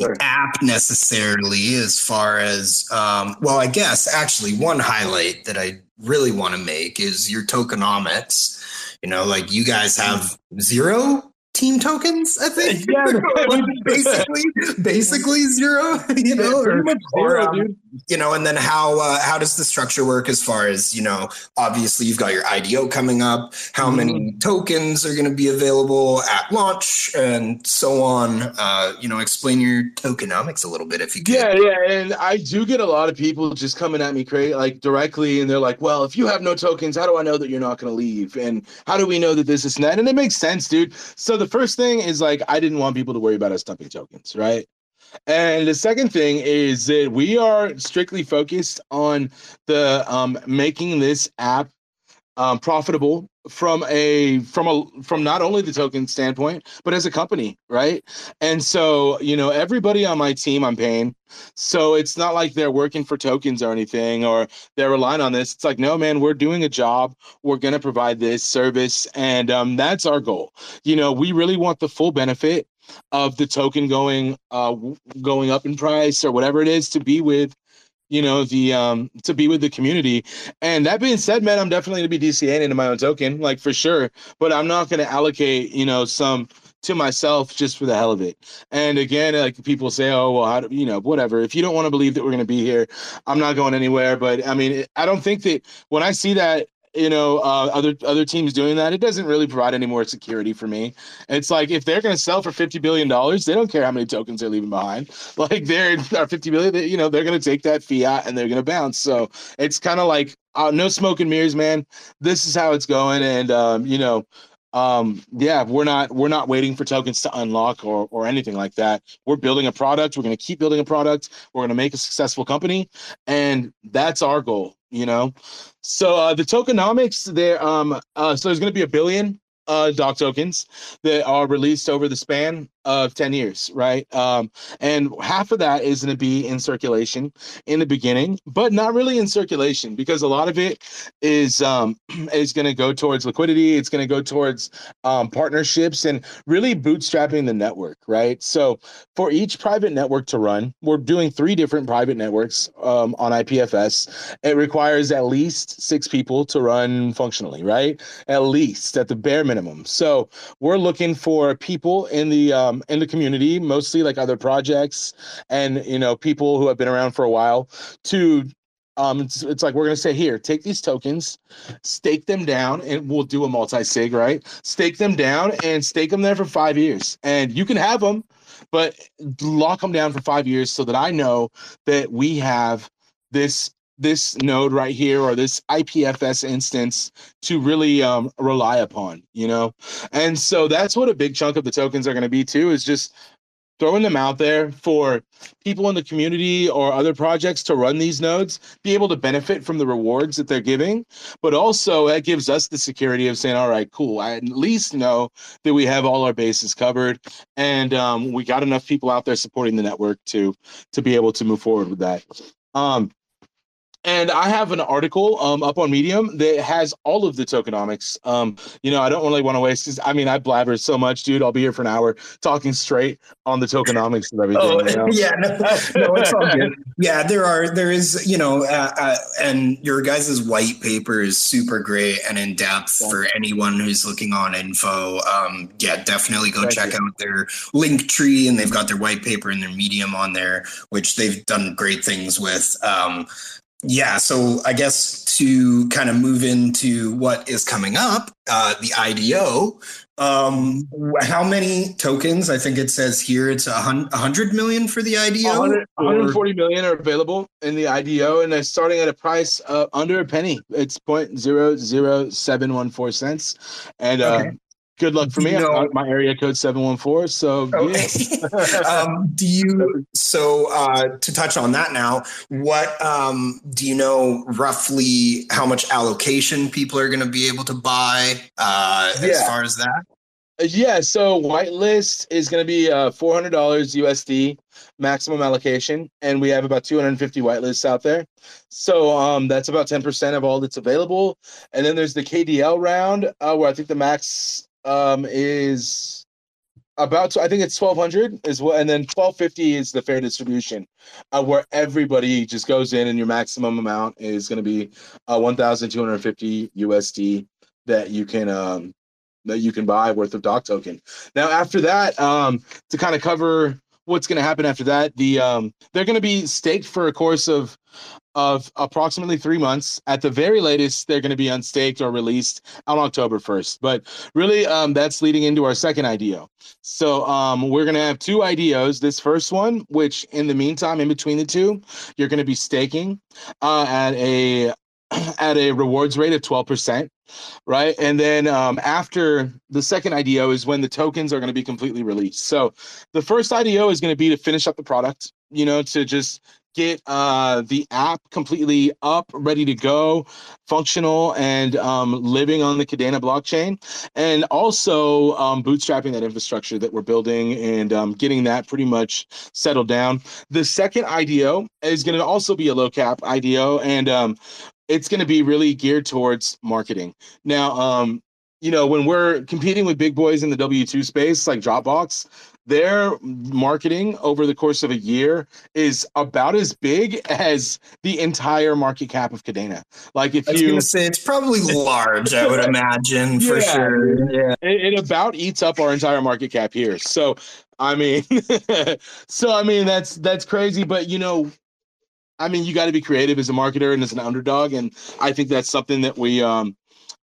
the app necessarily as far as um, well i guess actually one highlight that i really want to make is your tokenomics. You know like you guys have zero team tokens i think? Yeah, basically basically zero you know or, or, um, you know and then how uh, how does the structure work as far as you know obviously you've got your ido coming up how mm-hmm. many tokens are going to be available at launch and so on. Uh, you know explain your tokenomics a little bit if you can yeah yeah and i do get a lot of people just coming at me crazy like directly and they're like well if you have no tokens how do i know that you're not going to leave? And how do we know that this is net? And it makes sense dude. So the first thing is like I didn't want people to worry about us dumping tokens, right? And the second thing is that we are strictly focused on the um, making this app um, profitable from a from a from not only the token standpoint but as a company right? And so you know everybody on my team i'm paying. So it's not like they're working for tokens or anything or they're relying on this. It's like no man we're doing a job. We're going to provide this service. And um, that's our goal. You know we really want the full benefit of the token going uh going up in price or whatever it is to be with you know the um to be with the community. And that being said man i'm definitely going to be dcaing into my own token like for sure. But i'm not going to allocate you know some to myself just for the hell of it. And again like people say oh well how do, you know whatever. If you don't want to believe that we're going to be here i'm not going anywhere. But i mean i don't think that when i see that you know uh, other other teams doing that, it doesn't really provide any more security for me. It's like if they're going to sell for fifty billion dollars, they don't care how many tokens they're leaving behind. Like they're are fifty billion, they, you know, they're going to take that fiat and they're going to bounce. So it's kind of like uh, no smoke and mirrors, man. This is how it's going, and um, you know, um yeah we're not we're not waiting for tokens to unlock or or anything like that we're building a product we're going to keep building a product we're going to make a successful company and that's our goal you know? So uh the tokenomics there um uh so there's going to be a billion uh doc tokens that are released over the span of 10 years, right? Um, and half of that is going to be in circulation in the beginning, but not really in circulation because a lot of it is um, is going to go towards liquidity. It's going to go towards um, partnerships and really bootstrapping the network, right? So for each private network to run, we're doing three different private networks um, on IPFS. It requires at least six people to run functionally, right? At least at the bare minimum. So we're looking for people in the uh, um, in the community, mostly like other projects and you know people who have been around for a while, to um, it's, it's like we're gonna say here, take these tokens, stake them down, and we'll do a multi-sig, right? Stake them down and stake them there for five years, and you can have them, but lock them down for five years so that I know that we have this this node right here or this IPFS instance to really um, rely upon, you know? And so that's what a big chunk of the tokens are going to be too, is just throwing them out there for people in the community or other projects to run these nodes, be able to benefit from the rewards that they're giving. But also, that gives us the security of saying, all right, cool. I at least know that we have all our bases covered, and um, we got enough people out there supporting the network to to be able to move forward with that. Um, and I have an article um, up on Medium that has all of the tokenomics. Um, you know, I don't really want to waste. I mean, I blabber so much, dude. I'll be here for an hour talking straight on the tokenomics and everything. Oh, you know? yeah, no, no, it's all good. yeah, there are there is you know, uh, uh, and your guys' white paper is super great and in depth yeah. for anyone who's looking on info. Um, yeah, definitely go Thank check you. out their link tree, and they've got their white paper and their Medium on there, which they've done great things with. Um, yeah, so I guess to kind of move into what is coming up, uh, the IDO. Um, how many tokens? I think it says here it's a hundred million for the IDO. 100, 140 million are available in the IDO, and they're starting at a price uh, under a penny. It's point zero zero seven one four cents, and uh, okay good luck for me. Know, my area code seven one four. So okay. yeah. um, do you? So uh, to touch on that now, what um, do you know roughly how much allocation people are going to be able to buy uh, yeah. as far as that? Yeah, so whitelist is going to be uh, four hundred dollars USD maximum allocation, and we have about two hundred and fifty whitelists out there. So um, that's about ten percent of all that's available. And then there's the KDL round, uh, where I think the max um, is about to, I think it's 1200 is what and then 1250 is the fair distribution uh, where everybody just goes in and your maximum amount is going to be uh, 1250 USD that you can um that you can buy worth of doc token. Now after that um to kind of cover what's going to happen after that the um they're going to be staked for a course of of approximately three months. At the very latest, they're going to be unstaked or released on October 1st. But really, um, that's leading into our second IDO. So um, we're going to have two IDOs. This first one, which in the meantime, in between the two, you're going to be staking uh, at a at a rewards rate of 12% right and then um, after the second ido is when the tokens are going to be completely released so the first ido is going to be to finish up the product you know to just get uh, the app completely up, ready to go, functional, and um, living on the Kadena blockchain, and also um, bootstrapping that infrastructure that we're building and um, getting that pretty much settled down. The second IDO is going to also be a low cap IDO, and um, it's going to be really geared towards marketing. Now, um, you know, when we're competing with big boys in the W2 space like Dropbox, their marketing over the course of a year is about as big as the entire market cap of Kadena. Like if you say it's probably large, I would imagine for yeah, sure. Yeah, it, it about eats up our entire market cap here. So I mean, so I mean that's that's crazy. But you know, I mean, you got to be creative as a marketer and as an underdog, and I think that's something that we um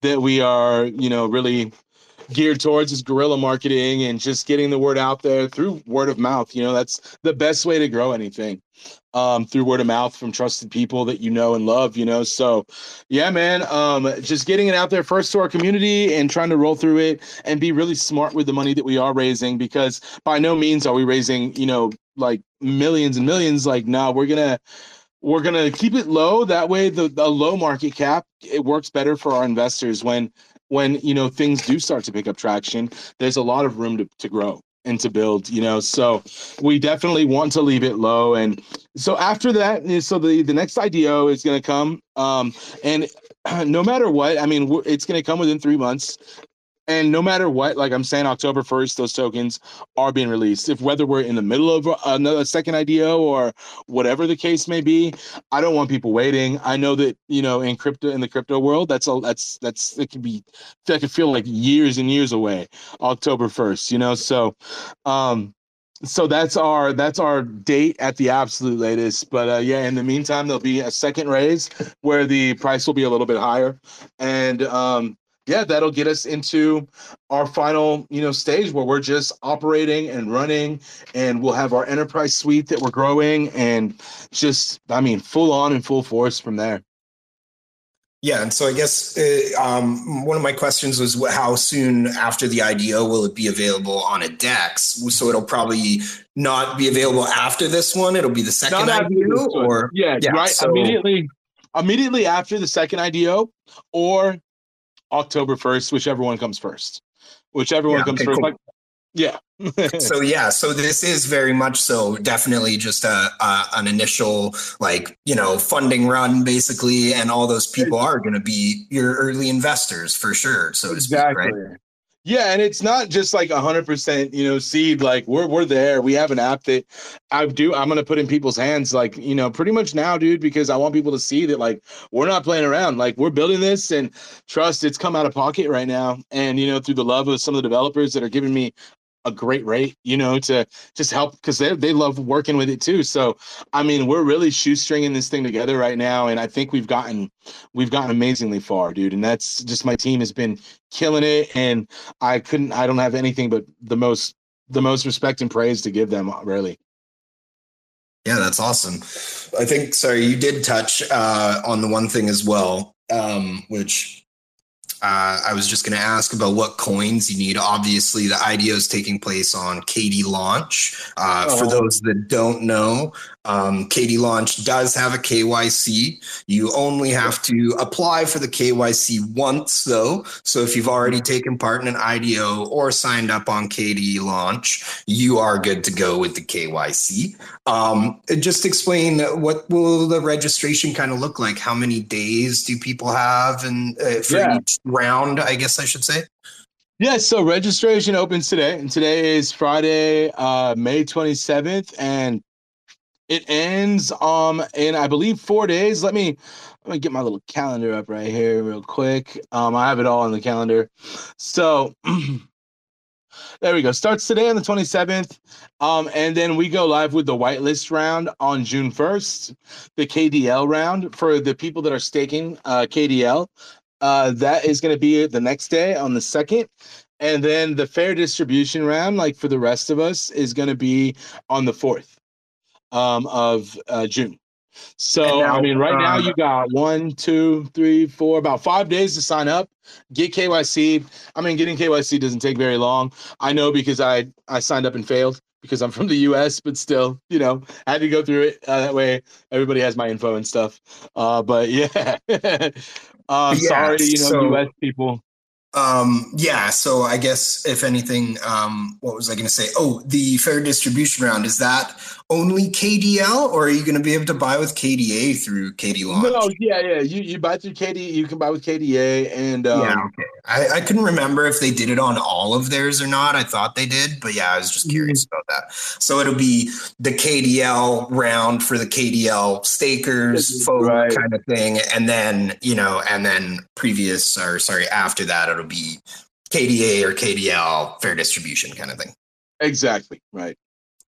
that we are, you know, really geared towards is guerrilla marketing and just getting the word out there through word of mouth. You know, that's the best way to grow anything um, through word of mouth from trusted people that you know and love, you know. So, yeah, man, um, just getting it out there first to our community and trying to roll through it and be really smart with the money that we are raising because by no means are we raising, you know, like millions and millions. Like, no, we're gonna we're gonna keep it low. That way, the, the low market cap it works better for our investors when when you know things do start to pick up traction. There's a lot of room to, to grow and to build you know so we definitely want to leave it low and so after that so the the next ido is going to come um and no matter what i mean it's going to come within three months and no matter what, like I'm saying, October 1st, those tokens are being released. If whether we're in the middle of another second IDO or whatever the case may be, I don't want people waiting. I know that you know in crypto in the crypto world, that's a that's that's it can be that could feel like years and years away. October 1st, you know. So, um, so that's our that's our date at the absolute latest but uh, yeah in the meantime there'll be a second raise where the price will be a little bit higher and um yeah, that'll get us into our final, you know, stage where we're just operating and running, and we'll have our enterprise suite that we're growing, and just, I mean, full on and full force from there. Yeah, and so I guess uh, um, one of my questions was how soon after the IDO will it be available on a DEX? So it'll probably not be available after this one. It'll be the second IDO, or yeah, yeah right. So... Immediately, immediately after the second IDO, or October 1st, whichever one comes first. Whichever one yeah, comes okay, first. Cool. Like, yeah. so yeah, so this is very much so definitely just a, a, an initial like you know funding run basically, and all those people are going to be your early investors for sure. So exactly. Speak, right? Yeah, and it's not just like hundred percent, you know, seed. Like we're we're there. We have an app that I do. I'm gonna put in people's hands, like you know, pretty much now, dude, because I want people to see that like we're not playing around. Like we're building this, and trust, it's come out of pocket right now. And you know, through the love of some of the developers that are giving me a great rate, you know, to just help because they they love working with it too. So I mean, we're really shoestringing this thing together right now, and I think we've gotten we've gotten amazingly far, dude. And that's just my team has been killing it, and I couldn't I don't have anything but the most the most respect and praise to give them, really. Yeah, that's awesome. I think sorry, you did touch uh, on the one thing as well, um, which uh, I was just going to ask about what coins you need. Obviously, the IDO is taking place on KD Launch. Uh, oh. For those that don't know, um, KD Launch does have a KYC. You only have to apply for the KYC once, though. So if you've already taken part in an IDO or signed up on KD Launch, you are good to go with the KYC. Um, just explain what will the registration kind of look like? How many days do people have, and uh, for yeah. each round? I guess I should say. Yeah, so registration opens today, and today is Friday, uh, May 27th, and it ends um in I believe four days. Let me let me get my little calendar up right here real quick. Um, I have it all on the calendar. So there we go. Starts today on the 27th. Um, and then we go live with the whitelist round on June 1st, the KDL round for the people that are staking uh KDL. Uh, that is going to be the next day on the second. And then the fair distribution round, like for the rest of us, is going to be on the fourth um, of uh, June. So now, I mean, right now you got one, two, three, four, about five days to sign up, get KYC. I mean, getting KYC doesn't take very long. I know because I I signed up and failed because I'm from the U.S., but still, you know, I had to go through it uh, that way. Everybody has my info and stuff. Uh, but yeah, uh, yeah sorry, you know, so, U.S. people. Um, yeah, so I guess if anything, um, what was I going to say? Oh, the fair distribution round is that only KDL, or are you going to be able to buy with KDA through KD Launch? No, yeah, yeah. You you buy through KD, you can buy with KDA, and um, yeah, okay. I, I couldn't remember if they did it on all of theirs or not. I thought they did, but yeah, I was just curious mm-hmm. about that. So it'll be the KDL round for the KDL stakers, folk right. kind of thing, and then you know, and then previous or sorry, after that, it'll be KDA or KDL fair distribution kind of thing. Exactly right.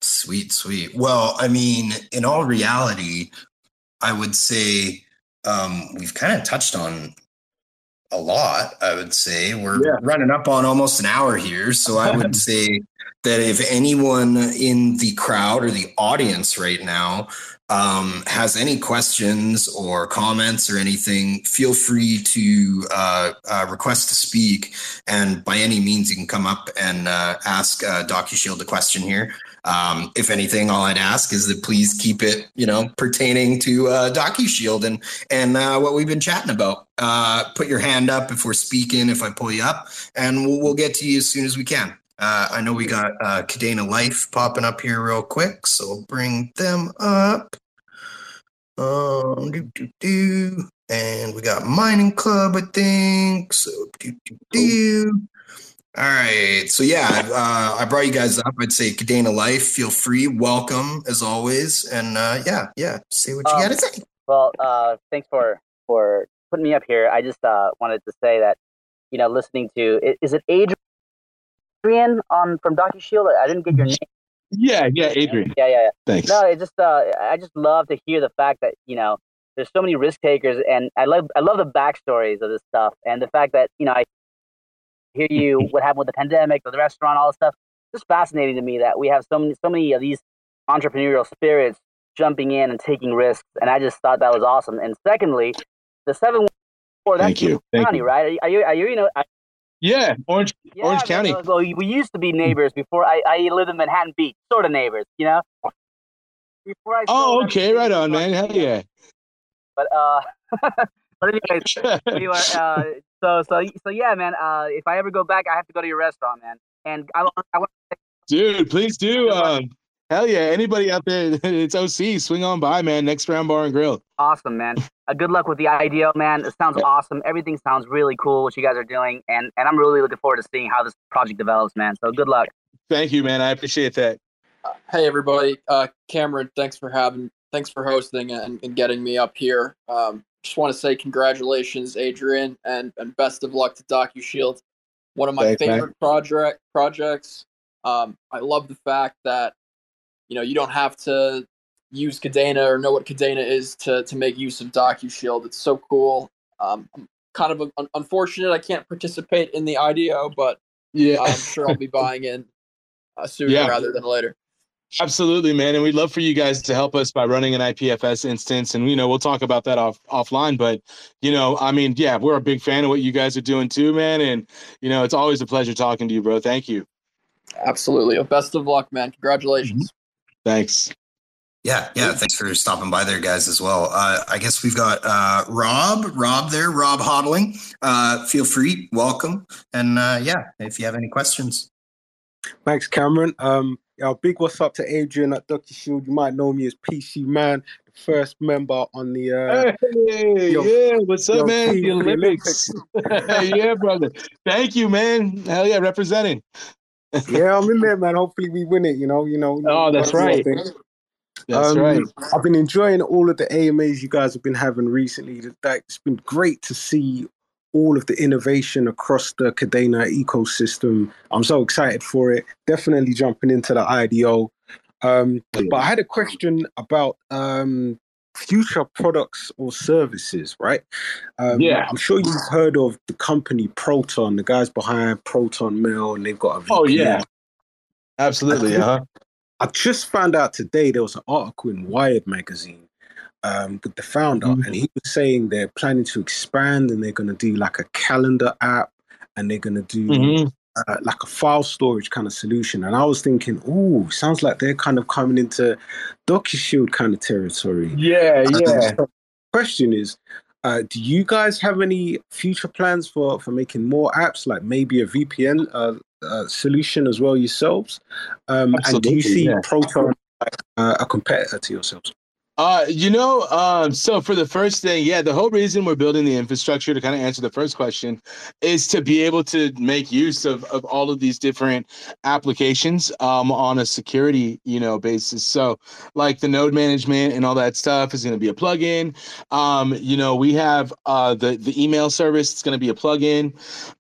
Sweet, sweet. Well, I mean, in all reality, I would say um, we've kind of touched on a lot, I would say. We're yeah. running up on almost an hour here. So I would say that if anyone in the crowd or the audience right now um, has any questions or comments or anything, feel free to uh, uh, request to speak. And by any means, you can come up and uh, ask uh, DocuShield a question here. Um, if anything, all I'd ask is that please keep it, you know, pertaining to uh, DocuShield and and uh, what we've been chatting about. Uh, put your hand up if we're speaking. If I pull you up, and we'll, we'll get to you as soon as we can. Uh, I know we got uh, Kadena Life popping up here real quick, so we'll bring them up. Um, do, do, do. And we got Mining Club, I think. So, do, do, do. All right. So, yeah, uh, I brought you guys up. I'd say Kadena Life, feel free. Welcome as always. And uh, yeah, yeah, say what you um, got to say. Well, uh, thanks for for putting me up here. I just uh, wanted to say that, you know, listening to, is it Adrian? Adrian on from DocuShield? I didn't get your name. Yeah, yeah, Adrian. Yeah, yeah, yeah. Thanks. No, it just uh, I just love to hear the fact that you know there's so many risk takers, and I love I love the backstories of this stuff, and the fact that you know I hear you what happened with the pandemic, the restaurant, all this stuff. It's just fascinating to me that we have so many so many of these entrepreneurial spirits jumping in and taking risks, and I just thought that was awesome. And secondly, the seven that's Thank you. Thank you. right? Are you, are you, you know, yeah, Orange yeah, Orange County. Well, we used to be neighbors before I, I lived in Manhattan Beach, sort of neighbors, you know. Before I oh, okay, right on, man. Hell yeah. But uh, but anyways, anyway, uh, so so so yeah, man. Uh, if I ever go back, I have to go to your restaurant, man. And I, I want. Dude, please do. Um, Hell yeah. Anybody out there, it's OC. Swing on by, man. Next round bar and grill. Awesome, man. Uh, good luck with the IDO, man. It sounds yeah. awesome. Everything sounds really cool, what you guys are doing. And, and I'm really looking forward to seeing how this project develops, man. So good luck. Thank you, man. I appreciate that. Uh, hey, everybody. Uh, Cameron, thanks for having, thanks for hosting and, and getting me up here. Um, just want to say congratulations, Adrian, and, and best of luck to DocuShield. One of my thanks, favorite project projects. Um, I love the fact that you know, you don't have to use Kadena or know what Kadena is to to make use of DocuShield. It's so cool. Um, I'm kind of un- unfortunate I can't participate in the IDO, but yeah, I'm sure I'll be buying in uh, sooner yeah. rather than later. Absolutely, man, and we'd love for you guys to help us by running an IPFS instance, and you know we'll talk about that off offline. But you know, I mean, yeah, we're a big fan of what you guys are doing too, man, and you know it's always a pleasure talking to you, bro. Thank you. Absolutely, best of luck, man. Congratulations. Mm-hmm. Thanks. Yeah, yeah. Thanks for stopping by there, guys, as well. Uh, I guess we've got uh, Rob, Rob there, Rob Hodling. Uh, feel free, welcome, and uh, yeah, if you have any questions. Thanks, Cameron. Um, yeah, big what's up to Adrian at DocuShield? You might know me as PC Man, the first member on the. Uh, hey, yo, yeah, what's up, man? The Olympics. yeah, brother. Thank you, man. Hell yeah, representing yeah, I'm in there, man. Hopefully we win it. You know, you know. Oh, that's right. That's um, right. I've been enjoying all of the AMAs you guys have been having recently. It's been great to see all of the innovation across the Kadena ecosystem. I'm so excited for it. Definitely jumping into the IDO. Um, but I had a question about um, future products or services, right? Um, yeah. I'm sure you've heard of the company Proton, the guys behind Proton Mail, and they've got a VPN. Oh, yeah. Absolutely. I, uh-huh. I just found out today there was an article in Wired magazine um, with the founder, mm-hmm. and he was saying they're planning to expand and they're going to do like a calendar app and they're going to do mm-hmm uh, like a file storage kind of solution. And I was thinking, oh, sounds like they're kind of coming into DocuShield kind of territory. Yeah, uh, yeah. question is, uh, do you guys have any future plans for for making more apps, like maybe a VPN uh, uh, solution as well yourselves? Um, and do you see yeah. Proton like uh, a competitor to yourselves? Uh, you know, um, so for the first thing, yeah, the whole reason we're building the infrastructure to kind of answer the first question is to be able to make use of, of all of these different applications um, on a security, you know, basis. So like the node management and all that stuff is going to be a plugin. Um, you know, we have uh, the, the email service. It's going to be a plugin.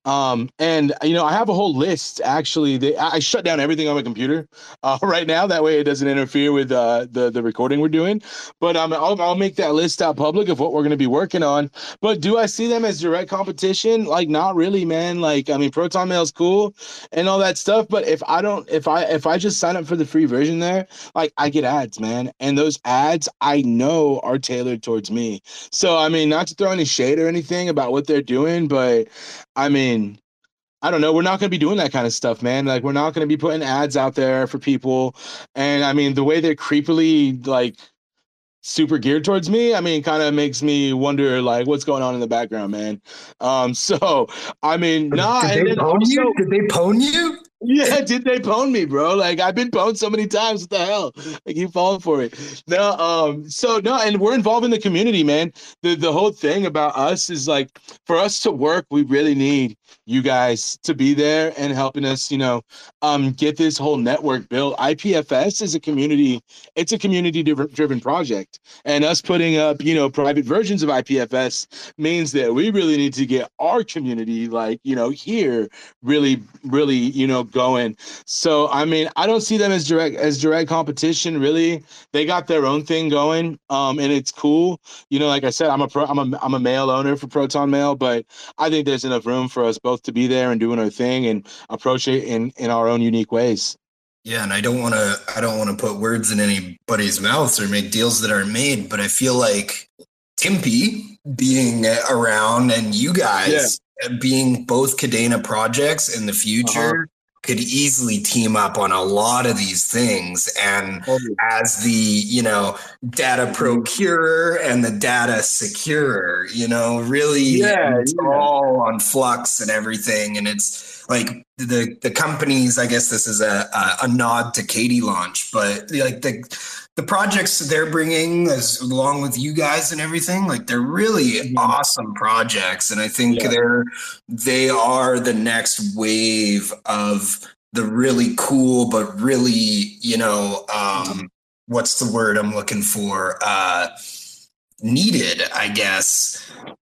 Um, and, you know, I have a whole list actually. They, I shut down everything on my computer uh, right now. That way it doesn't interfere with uh, the, the recording we're doing. But um, I'll, I'll make that list out public of what we're going to be working on. But do I see them as direct competition? Like, not really, man. Like, I mean, Proton Mail's cool and all that stuff. But if I don't, if I if I just sign up for the free version there, like I get ads, man, and those ads I know are tailored towards me. So I mean, not to throw any shade or anything about what they're doing, but I mean, I don't know. We're not going to be doing that kind of stuff, man. Like, we're not going to be putting ads out there for people. And I mean, the way they're creepily like super geared towards me, I mean, kind of makes me wonder like what's going on in the background, man. Um, so I mean, nah. Did they pwn you? Did they pwn you? Yeah, did they pwn me, bro? Like I've been pwned so many times. What the hell? I keep falling for it. No, um, so no, and we're involved in the community, man. The the whole thing about us is like for us to work, we really need you guys to be there and helping us, you know, um, get this whole network built. IPFS is a community, it's a community driven project. And us putting up, you know, private versions of IPFS means that we really need to get our community, like, you know, here really, really, you know, going. So I mean, I don't see them as direct as direct competition, really. They got their own thing going. Um, and it's cool. You know, like I said, I'm a pro I'm a I'm a mail owner for Proton Mail, but I think there's enough room for us both both to be there and doing our thing and approach it in in our own unique ways. Yeah, and I don't want to I don't want to put words in anybody's mouths or make deals that are made, but I feel like Timpy being around and you guys yeah. being both Kadena projects in the future uh-huh could easily team up on a lot of these things. And as the, you know, data mm-hmm. procurer and the data securer, you know, really yeah, it's yeah. all on flux and everything. And it's like the the companies, I guess this is a, a, a nod to KD Launch, but like the the projects they're bringing as along with you guys and everything like they're really mm-hmm. awesome projects and i think yeah. they're they are the next wave of the really cool but really you know um what's the word i'm looking for uh needed i guess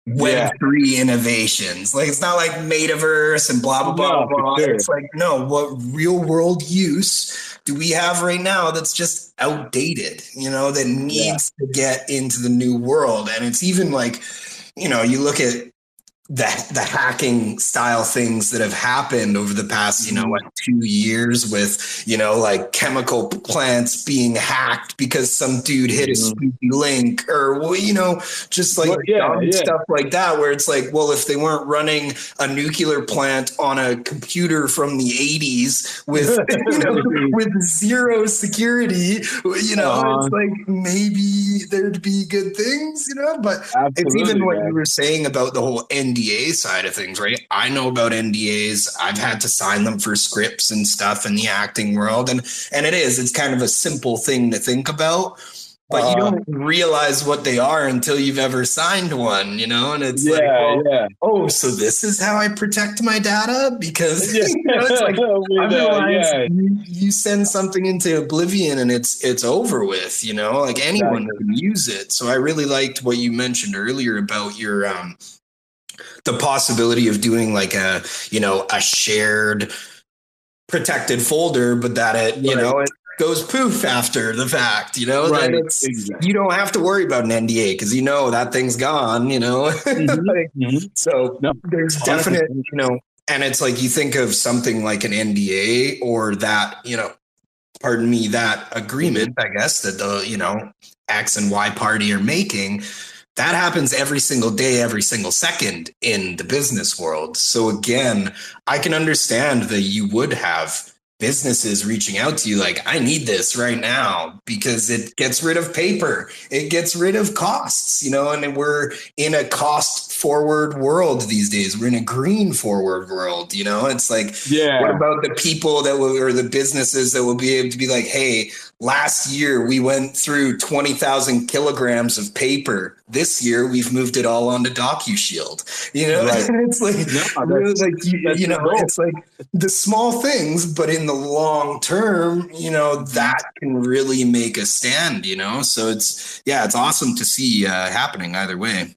web three yeah. innovations. Like it's not like metaverse and blah blah blah no, blah. Sure. It's like no, what real world use do we have right now that's just outdated? You know, that needs yeah. to get into the new world. And it's even like, you know, you look at the the hacking style things that have happened over the past you know what two years with you know like chemical plants being hacked because some dude hit a link or you know just like well, yeah, yeah. stuff like that where it's like well if they weren't running a nuclear plant on a computer from the 80s with you know with zero security you know uh, it's like maybe there'd be good things you know but it's even what you were saying about the whole ND NDA side of things, right? I know about NDAs. I've had to sign them for scripts and stuff in the acting world, and and it is. It's kind of a simple thing to think about, but uh, you don't realize what they are until you've ever signed one, you know. And it's yeah, like, well, yeah. oh, so this is how I protect my data because yeah. you know, it's like otherwise yeah. you, you, send something into oblivion and it's it's over with, you know. Like anyone exactly. can use it. So I really liked what you mentioned earlier about your um the possibility of doing like a you know a shared protected folder but that it you right. know it goes poof after the fact you know right. Exactly. you don't have to worry about an nda because you know that thing's gone you know mm-hmm. like, mm-hmm. so no, there's definite you know and it's like you think of something like an nda or that you know pardon me that agreement i guess that the you know x and y party are making that happens every single day, every single second in the business world. So again, I can understand that you would have businesses reaching out to you like i need this right now because it gets rid of paper it gets rid of costs you know and we're in a cost forward world these days. We're in a green forward world you know? It's like yeah. what about the people that will or the businesses that will be able to be like hey last year we went through 20,000 kilograms of paper. This year we've moved it all onto DocuShield. You know, right. it's like, no, like you, you know, it's like the small things, but in the long term, you know, that can really make a stand. You know, so it's yeah, it's awesome to see uh, happening either way.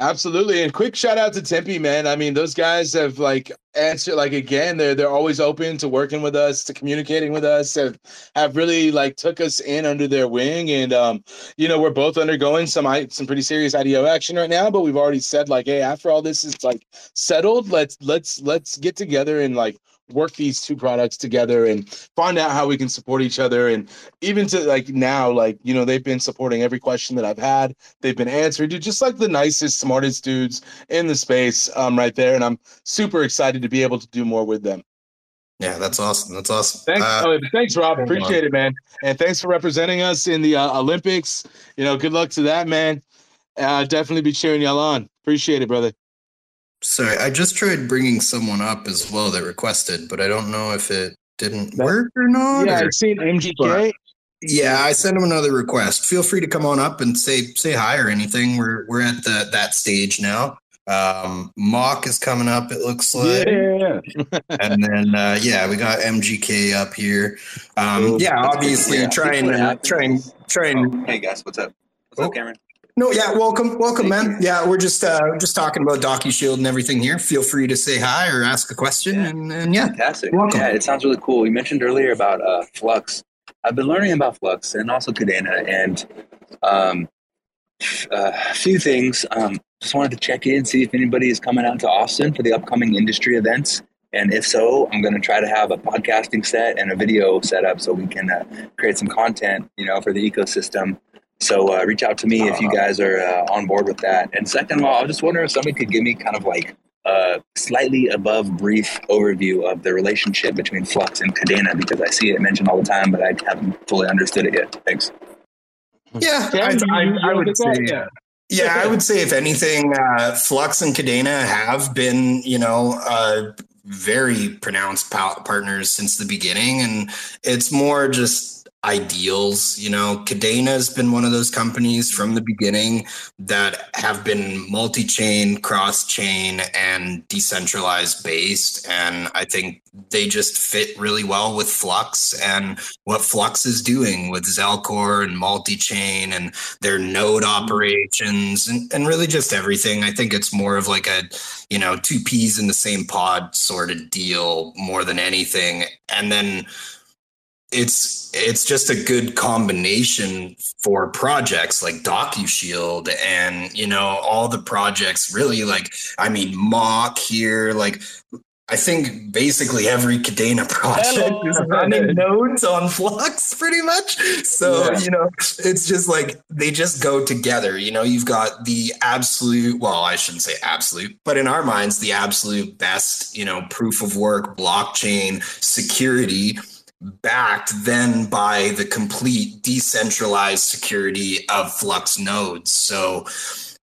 Absolutely, and quick shout out to Tempe, man. I mean, those guys have like answered like again. They're they're always open to working with us, to communicating with us. Have have really like took us in under their wing, and um, you know, we're both undergoing some some pretty serious IDO action right now. But we've already said like, hey, after all this is like settled, let's let's let's get together and like work these two products together and find out how we can support each other. And even to like now like you know they've been supporting every question that i've had. They've been answering dude just like the nicest smartest dudes in the space um right there. And i'm super excited to be able to do more with them. Yeah that's awesome. That's awesome. Thanks uh, oh, thanks rob. appreciate it man. And thanks for representing us in the uh, olympics. You know good luck to that man. Uh, definitely be cheering y'all on. Appreciate it brother Sorry, I just tried bringing someone up as well that requested, but I don't know if it didn't work or not. Yeah, or, I've seen MGK. Yeah, I sent him another request. Feel free to come on up and say say hi or anything. We're we're at the that stage now. Um, Mock is coming up. It looks like. Yeah. and then uh, yeah, we got MGK up here. Um, yeah, obviously try and uh, try and try and. Hey guys, what's up? What's oh. up, Cameron? No, yeah, welcome, welcome, man. Yeah, we're just uh, just talking about DocuShield and everything here. Feel free to say hi or ask a question, yeah. And, and yeah, fantastic. Welcome. Yeah, it sounds really cool. You mentioned earlier about uh, Flux. I've been learning about Flux and also Kadena, and um, uh, a few things. Um, just wanted to check in, see if anybody is coming out to Austin for the upcoming industry events. And if so, I'm going to try to have a podcasting set and a video set up so we can uh, create some content, you know, for the ecosystem so uh, reach out to me if you guys are uh, on board with that. And second of all, I was just wondering if somebody could give me kind of like a slightly above brief overview of the relationship between Flux and Kadena because I see it mentioned all the time, but I haven't fully understood it yet. Thanks. Yeah, I, I, I would say. Yeah. Yeah, I would say if anything, uh, Flux and Kadena have been, you know, uh, very pronounced partners since the beginning, and it's more just ideals. You know, Kadena has been one of those companies from the beginning that have been multi chain, cross chain, and decentralized based. And I think they just fit really well with Flux and what Flux is doing with Zelcore and multi chain and their node operations and, and really just everything. I think it's more of like a, you know, two peas in the same pod sort of deal more than anything. And then it's it's just a good combination for projects like DocuShield and you know all the projects really like I mean mock here like I think basically every Kadena project is running nodes on Flux pretty much. So, yeah. you know, it's just like they just go together. You know, you've got the absolute, well, I shouldn't say absolute, but in our minds, the absolute best, you know, proof of work, blockchain security backed then by the complete decentralized security of Flux nodes. So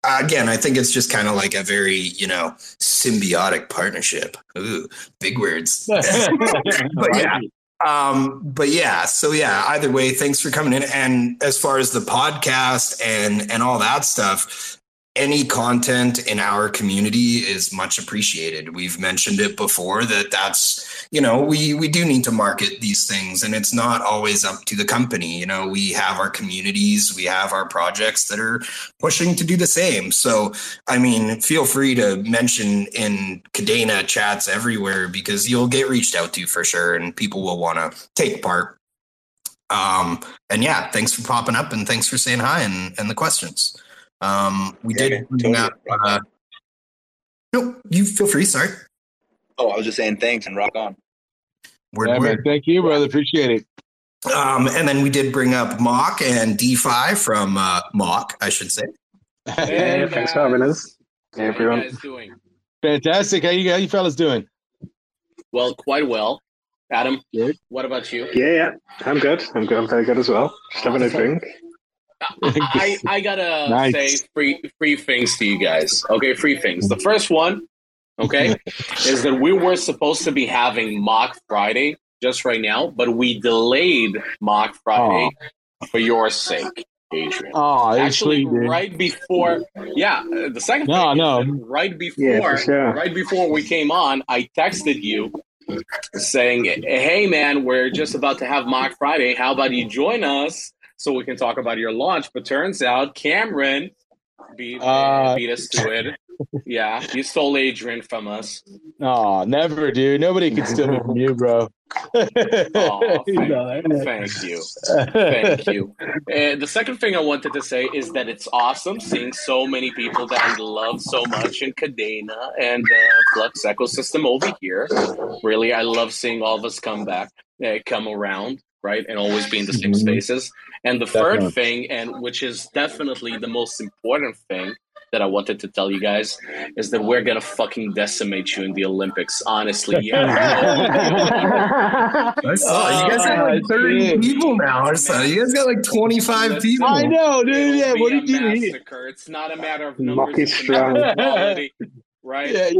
again, I think it's just kind of like a very, you know, symbiotic partnership. Ooh, big words. but yeah. Um, but yeah, so yeah, either way, thanks for coming in. And as far as the podcast and and all that stuff, any content in our community is much appreciated. We've mentioned it before that that's, you know, we we do need to market these things and it's not always up to the company. You know, we have our communities, we have our projects that are pushing to do the same. So, I mean, feel free to mention in Kadena chats everywhere because you'll get reached out to for sure and people will want to take part. Um, and yeah, thanks for popping up and thanks for saying hi and, and the questions. Um, we yeah, did totally. Out, uh, no, you feel free. Sorry. Oh, I was just saying thanks and rock on. We're, yeah, man. Thank you, brother. Appreciate it. Um, and then we did bring up Mock and DeFi from uh, Mock, I should say. Hey, thanks for having us. Hey, everyone. How you guys doing? Fantastic. How you, how you fellas doing? Well, quite well. Adam, good. what about you? Yeah, yeah. I'm good. I'm good. I'm very good as well. Just having a drink. I, I gotta nice. say three three things to you guys. Okay, three things. The first one, okay, is that we were supposed to be having mock Friday just right now, but we delayed mock Friday oh. for your sake. Adrian. Oh, actually, right before, yeah, the second no, no, right before, yeah, sure. right before we came on, I texted you saying, "Hey, man, we're just about to have mock Friday. How about you join us?" So we can talk about your launch. But turns out Cameron beat uh, beat us to it. Yeah, you stole Adrian from us. Oh, never, dude. Nobody can steal me from you, bro. oh, thank, thank, you, thank you. And the second thing I wanted to say is that it's awesome seeing so many people that I love so much in Kadena and uh, Flux ecosystem over here. Really, I love seeing all of us come back, uh, come around, right, and always be in the same mm-hmm. spaces. And the Definitely. third thing, and which is definitely the most important thing, that I wanted to tell you guys is that we're gonna fucking decimate you in the Olympics. Honestly, yeah. I saw you guys have like 30 people now or so. You guys got like 25 people. I know, dude. Yeah, what did you mean? It's not a matter of numbers, it's a matter of quality, right? Yeah,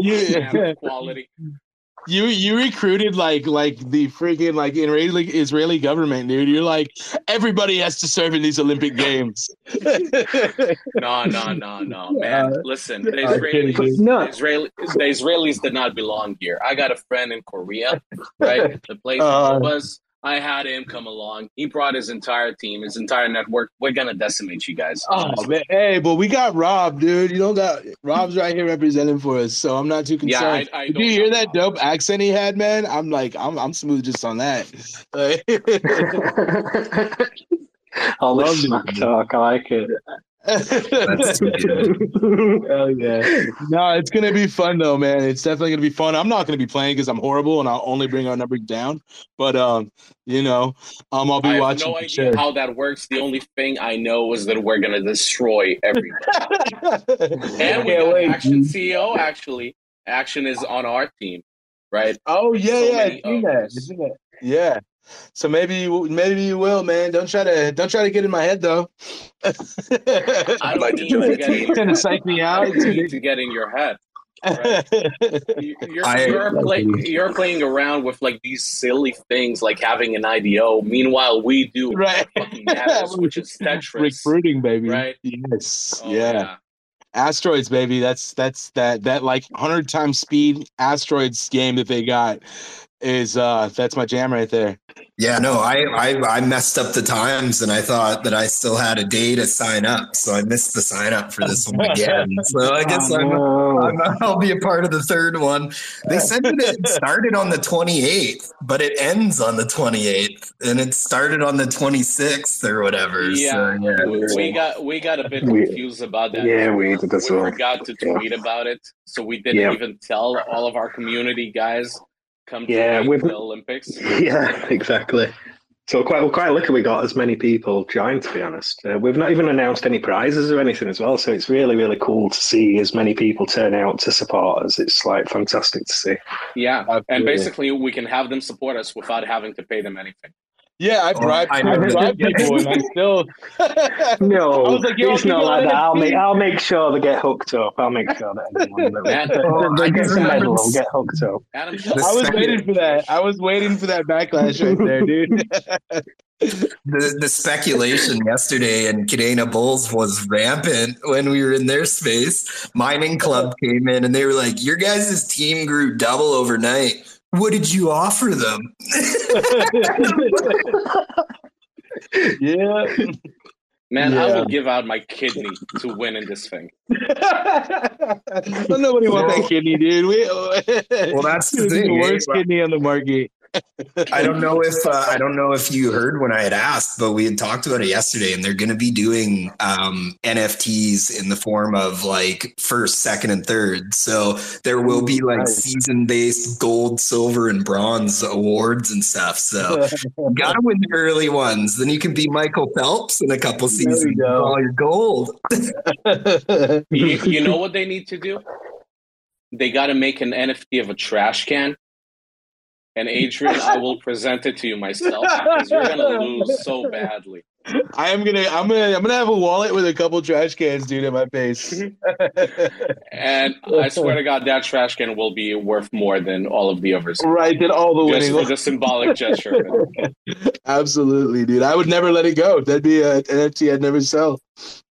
yeah. quality you you recruited like like the freaking like Israeli Israeli government, dude. You're like everybody has to serve in these Olympic games. no, no, no, no, man. Listen, the Israelis, no. the, Israeli, the Israelis did not belong here. I got a friend in Korea, right? The place uh, was I had him come along. He brought his entire team, his entire network. We're gonna decimate you guys. Oh, oh man, hey, but we got Rob, dude. You don't got Rob's right here representing for us, so I'm not too concerned. Yeah, I, I Did you hear that Rob. dope accent he had, man? I'm like, I'm I'm smooth just on that. All the smack talk, I like it. That's. Hell yeah. No, it's gonna be fun though, man. It's definitely gonna be fun. I'm not gonna be playing because I'm horrible and I'll only bring our number down. But um, you know, um I'll be I watching. no idea how that works. The only thing I know is that we're gonna destroy everyone. and we got. Action CEO actually. Action is on our team, right? Oh yeah, so yeah, that. Yeah. So maybe you maybe you will, man. Don't try to don't try to get in my head though. I like to get to psych me out to get in your head. Right? You're, I, you're, play, you're, playing around with like these silly things like having an IDO. Meanwhile, we do right. fucking matters, which is Tetris. Recruiting, baby. Right? Yes. Oh, yeah. yeah. Asteroids, baby. That's that's that that like hundred times speed asteroids game that they got is uh that's my jam right there. Yeah, no, I, I I messed up the times and I thought that I still had a day to sign up, so I missed the sign up for this one again. So I guess oh, I'm, I'm, I'll be a part of the third one. They said that it started on the 28th, but it ends on the 28th, and it started on the 26th or whatever. Yeah, so, yeah. we got we got a bit confused about that. Yeah, we did as well. We forgot to tweet yeah. about it, so we didn't yeah. even tell all of our community guys come yeah, with the Olympics. Yeah, exactly. So quite we're quite lucky we got as many people join. To be honest, uh, we've not even announced any prizes or anything as well. So it's really really cool to see as many people turn out to support us. It's like fantastic to see. Yeah, Absolutely. and basically we can have them support us without having to pay them anything. Yeah, I bribed, oh, I, I bribed people, and I still. no, I was like, it's not like that. I'll make, I'll make sure they get hooked up. I'll make sure that everyone that they get some medal will get hooked up. Adam, I was waiting for that. I was waiting for that backlash right there, dude. the the speculation yesterday in Kadena Bulls was rampant when we were in their space. Mining Club came in and they were like, "Your guys' team grew double overnight." What did you offer them? yeah. Man, yeah. I will give out my kidney to win in this thing. Nobody wants that kidney, dude. We, well, that's the thing. The worst eh? kidney on the market. I don't know if uh, I don't know if you heard when I had asked, but we had talked about it yesterday, and they're going to be doing um, NFTs in the form of like first, second, and third. So there will be like nice. season-based gold, silver, and bronze awards and stuff. So got to win the early ones, then you can be Michael Phelps in a couple seasons. You all your gold. you, you know what they need to do? They got to make an NFT of a trash can and Adrian, I will present it to you myself because you're gonna lose so badly. I am gonna, I'm gonna, I'm gonna have a wallet with a couple trash cans, dude, in my face. and I swear to God, that trash can will be worth more than all of the others. Right, than all the just winning. for the symbolic gesture. Absolutely, dude. I would never let it go. That'd be an NFT I'd never sell.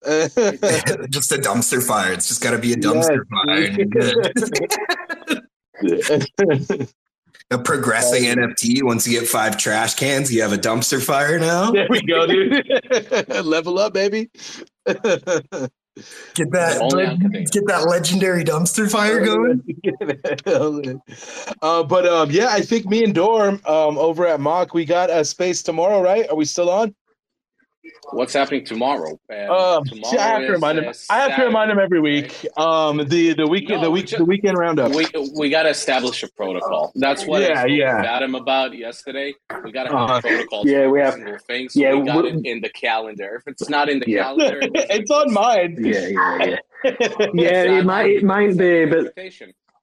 just a dumpster fire. It's just got to be a dumpster fire a progressing NFT. Once you get five trash cans, you have a dumpster fire now. There we go, dude. Level up, baby. Get that get that legendary dumpster fire going. uh, but um, yeah, I think me and Dorm um, over at Mock, we got a space tomorrow, right? Are we still on? What's happening tomorrow? Um, tomorrow see, I have to remind him. I have to remind him every week. Um, the the weekend, no, the week, just, the weekend roundup. We we got to establish a protocol. That's what yeah, I yeah. Got him about yesterday. We got to have uh, a protocol. Yeah, we have. Thing, so yeah, we got it in the calendar. If it's not in the yeah. calendar, it's on mine. Yeah, yeah, yeah. yeah, it might it might be, but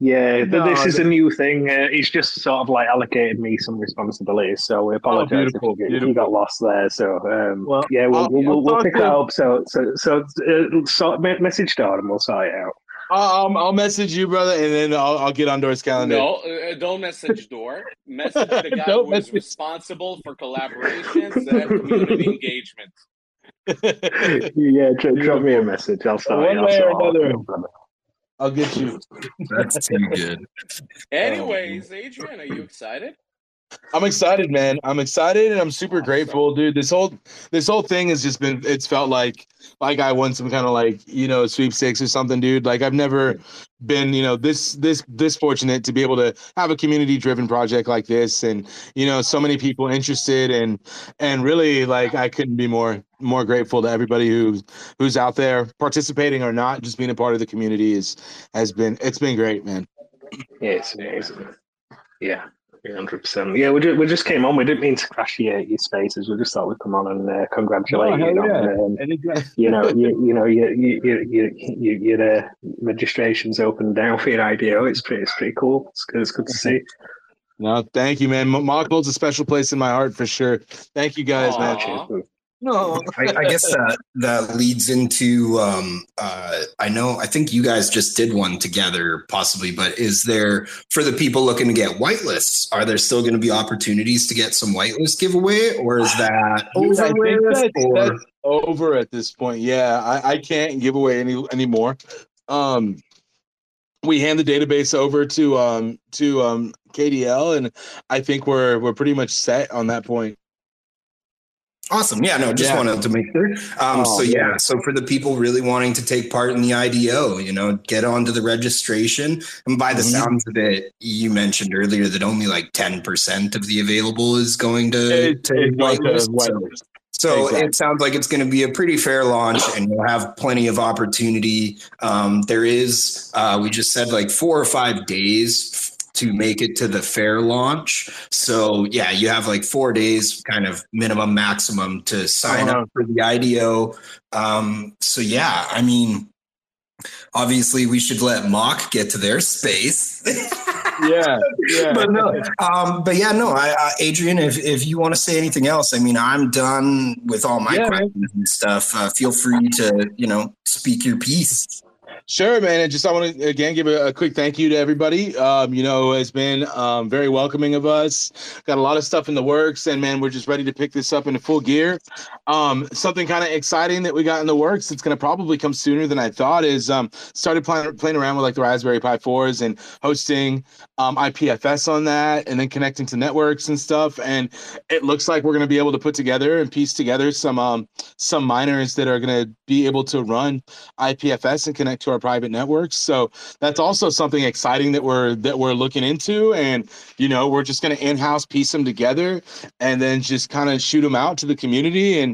yeah, no, this is a new thing. Uh, he's just sort of like allocated me some responsibilities, so we oh, apologize oh, if you, got lost there. So um, well, yeah, we'll, we'll, we'll, we'll pick that up. So so so uh, sort message Dor and we'll sort it out. Um, I'll message you, brother, and then I'll, I'll get on Dor's calendar. No, uh, don't message Dor. Message the guy who is responsible for collaborations and community engagement. yeah, drop, drop me a message. I'll start. One way or another. I'll get you. That's too good. Anyways, Adrian, are you excited? I'm excited, man. I'm excited and I'm super grateful, dude. This whole this whole thing has just been it's felt like like I won some kind of like, you know, sweepstakes or something, dude. Like I've never been, you know, this this this fortunate to be able to have a community driven project like this and, you know, so many people interested and and really like I couldn't be more more grateful to everybody who's who's out there participating or not, just being a part of the community is has been it's been great, man. Yeah, it's. Yeah hundred percent. Yeah, we just, we just came on. We didn't mean to crash your, your spaces. We just thought we'd come on and uh, congratulate oh, you. On, um, you know, you, you know, you you you you your uh, registration's open down for your IDO. It's pretty, it's pretty cool. It's good. It's good to see. No, thank you, man. Mock holds a special place in my heart for sure. Thank you, guys, Aww. man. No, I, I, guess that that leads into. Um, uh, I know. I think you guys just did one together, possibly. But is there for the people looking to get whitelists? Are there still going to be opportunities to get some whitelist giveaway, or is that over? That's, that's, over at this point. Yeah, I, I can't give away any anymore. Um, we hand the database over to um to um KDL, and I think we're we're pretty much set on that point. Awesome. Yeah, no, just yeah. wanted to make sure. Um, oh, so yeah, yeah, so for the people really wanting to take part in the IDO, you know, get onto the registration. And by the mm-hmm. sounds of it, you mentioned earlier that only like 10% of the available is going to, it, to whitelist. So, so exactly. it sounds like it's going to be a pretty fair launch and you'll have plenty of opportunity. Um, there is, uh, we just said like four or five days to make it to the fair launch. So yeah, you have like four days, kind of minimum maximum to sign uh-huh. up for the IDO. Um, so yeah, I mean, obviously we should let Mock get to their space. yeah, yeah, but no, um, but yeah, no, I, uh, Adrian, if if you want to say anything else, I mean, I'm done with all my yeah, questions man. and stuff. Uh, feel free to you know speak your piece. Sure, man. And just I want to again give a, a, quick thank you to everybody. Um, you know, has been um, very welcoming of us. Got a lot of stuff in the works, and man, we're just ready to pick this up into full gear. Um, something kind of exciting that we got in the works. It's going to probably come sooner than I thought. Is um, started playing playing around with like the Raspberry Pi fours and hosting um, IPFS on that, and then connecting to networks and stuff. And it looks like we're going to be able to put together and piece together some um, some miners that are going to be able to run IPFS and connect to our private networks. So that's also something exciting that we're that we're looking into. And you know, we're just going to in-house piece them together and then just kind of shoot them out to the community and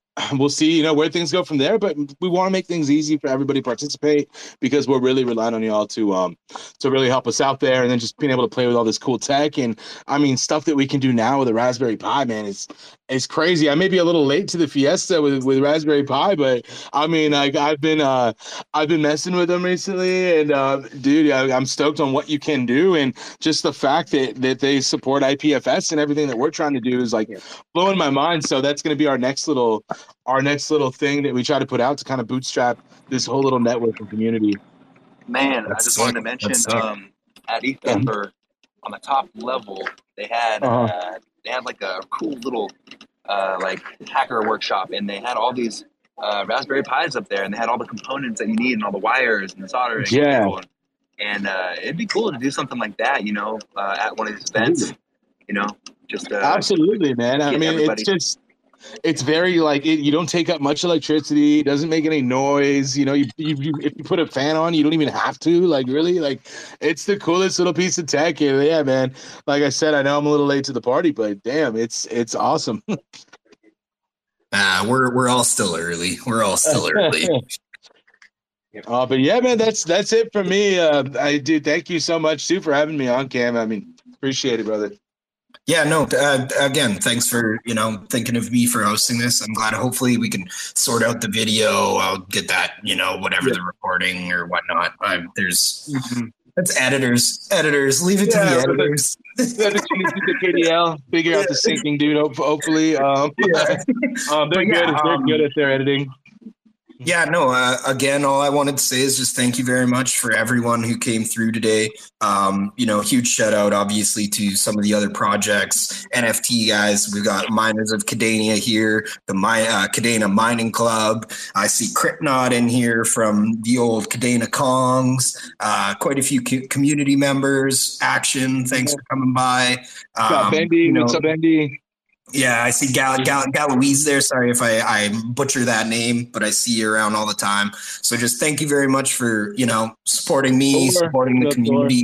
we'll see, you know, where things go from there. But we want to make things easy for everybody to participate because we're really relying on y'all to um to really help us out there, and then just being able to play with all this cool tech and I mean stuff that we can do now with a Raspberry Pi, man. It's it's crazy. I may be a little late to the Fiesta with with Raspberry Pi, but I mean, like I've been uh I've been messing with them recently, and uh, dude, I, I'm stoked on what you can do, and just the fact that that they support IPFS and everything that we're trying to do is like blowing my mind. So that's going to be our next little our next little thing that we try to put out to kind of bootstrap this whole little network and community. Man, That's I just sick. wanted to mention um, at Ether on the top level they had uh-huh. uh, they had like a cool little uh, like hacker workshop, and they had all these uh, Raspberry Pis up there, and they had all the components that you need and all the wires and the soldering. Yeah. And, uh, it'd be cool to do something like that, you know, uh, at one of these events. You know, just uh, absolutely, man. I mean, everybody. it's just it's very like it, you don't take up much electricity. It doesn't make any noise. You know, you, you, you, if you put a fan on, you don't even have to. Like really, like it's the coolest little piece of tech. And yeah, man. Like I said, I know I'm a little late to the party, but damn, it's it's awesome. Ah, we're we're all still early. We're all still early. Uh, but yeah, man, that's that's it for me. Uh, I do thank you so much, too, for having me on, Cam. I mean, appreciate it, brother. Yeah, no. Uh, again, thanks for you know thinking of me for hosting this. I'm glad. Hopefully, we can sort out the video. I'll get that. You know, whatever yeah. the recording or whatnot. I, there's mm-hmm. that's editors. Editors, leave it yeah, to the editors. The KDL figure out the syncing, dude. Hopefully, um, yeah. um, they're good. They're um, good at their editing. Yeah, no, uh, again, all I wanted to say is just thank you very much for everyone who came through today. Um, you know, huge shout out, obviously, to some of the other projects, NFT guys. We've got Miners of Kadena here, the My, uh, Kadena Mining Club. I see Cryptnod in here from the old Kadena Kongs. Uh, quite a few co- community members. Action, thanks for coming by. Um, Bendy, you know, what's up, Bendy? Yeah, I see Gal, mm-hmm. Gal, Galoise there. Sorry if I, I butcher that name, but I see you around all the time. So just thank you very much for you know supporting me, supporting the community,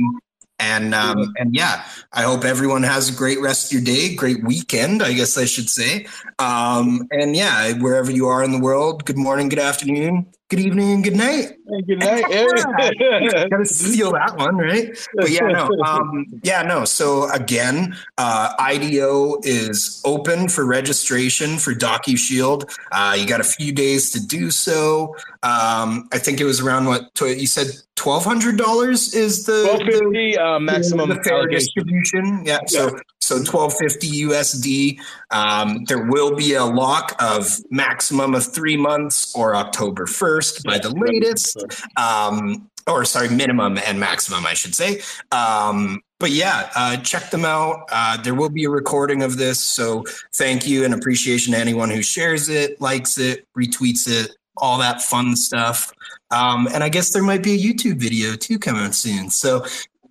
and um, and yeah, I hope everyone has a great rest of your day, great weekend, I guess I should say. Um, and yeah, wherever you are in the world, good morning, good afternoon, good evening, and good night. Hey, good night. Gotta steal that one, right? But yeah, no, um, yeah, no. So again, uh, IDO is open for registration for DocuShield. Uh, you got a few days to do so. Um, I think it was around what you said. Twelve hundred dollars is the twelve fifty uh, maximum the fair distribution. Yeah, yeah. So so twelve fifty USD. Um, there will be a lock of maximum of three months or October first by the latest. Um, or sorry, minimum and maximum, I should say. Um, but yeah, uh, check them out. Uh, there will be a recording of this. So thank you and appreciation to anyone who shares it, likes it, retweets it, all that fun stuff. Um, and I guess there might be a YouTube video too coming soon. So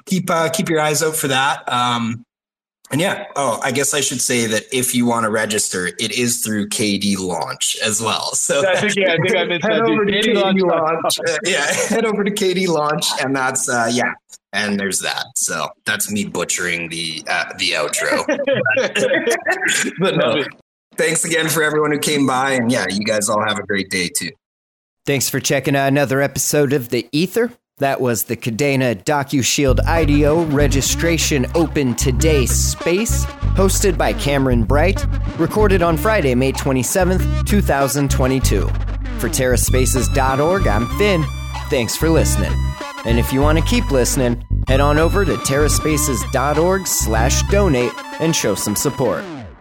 keep uh, keep your eyes out for that. Um, and yeah, oh, I guess I should say that if you want to register, it is through KD Launch as well. So I think, yeah, I think I meant head over to KD, KD Launch. yeah, head over to KD Launch, and that's uh, yeah, and there's that. So that's me butchering the uh, the outro. but no, thanks again for everyone who came by, and yeah, you guys all have a great day too. Thanks for checking out another episode of the Ether. That was the Kadena DocuShield IDO registration open today space, hosted by Cameron Bright, recorded on Friday, May 27th, 2022. For TerraSpaces.org, I'm Finn. Thanks for listening. And if you want to keep listening, head on over to TerraSpaces.org slash donate and show some support.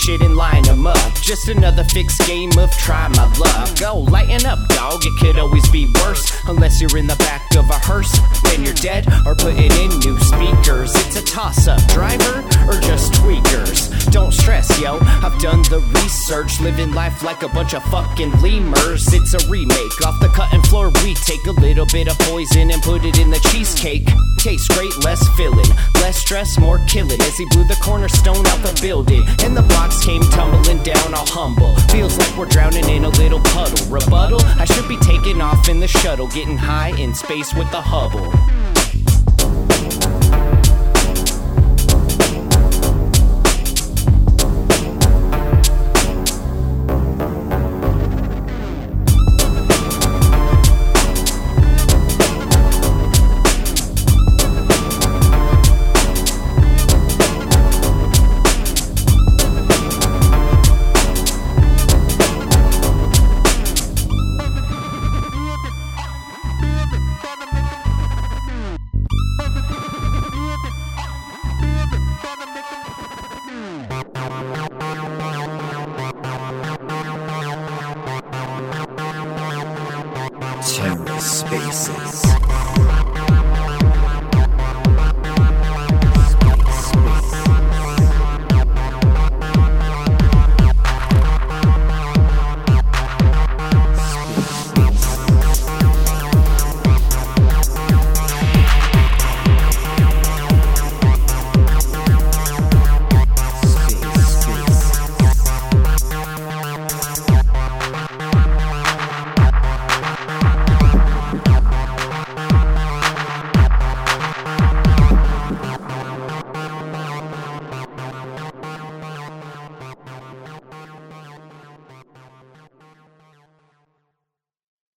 Shit and line them up. Just another fixed game of try my luck. Go lighten up, dog. It could always be worse. Unless you're in the back of a hearse, then you're dead or putting in new speakers. It's a toss up, driver or just tweakers. Don't stress, yo. I've done the research, living life like a bunch of fucking lemurs. It's a remake off the cutting floor. We take a little bit of poison and put it in the cheesecake. Tastes great, less filling, less stress, more killing. As he blew the cornerstone out the building. and the blocks came tumbling down humble. Feels like we're drowning in a little puddle. Rebuttal? I should be taking off in the shuttle, getting high in space with the Hubble.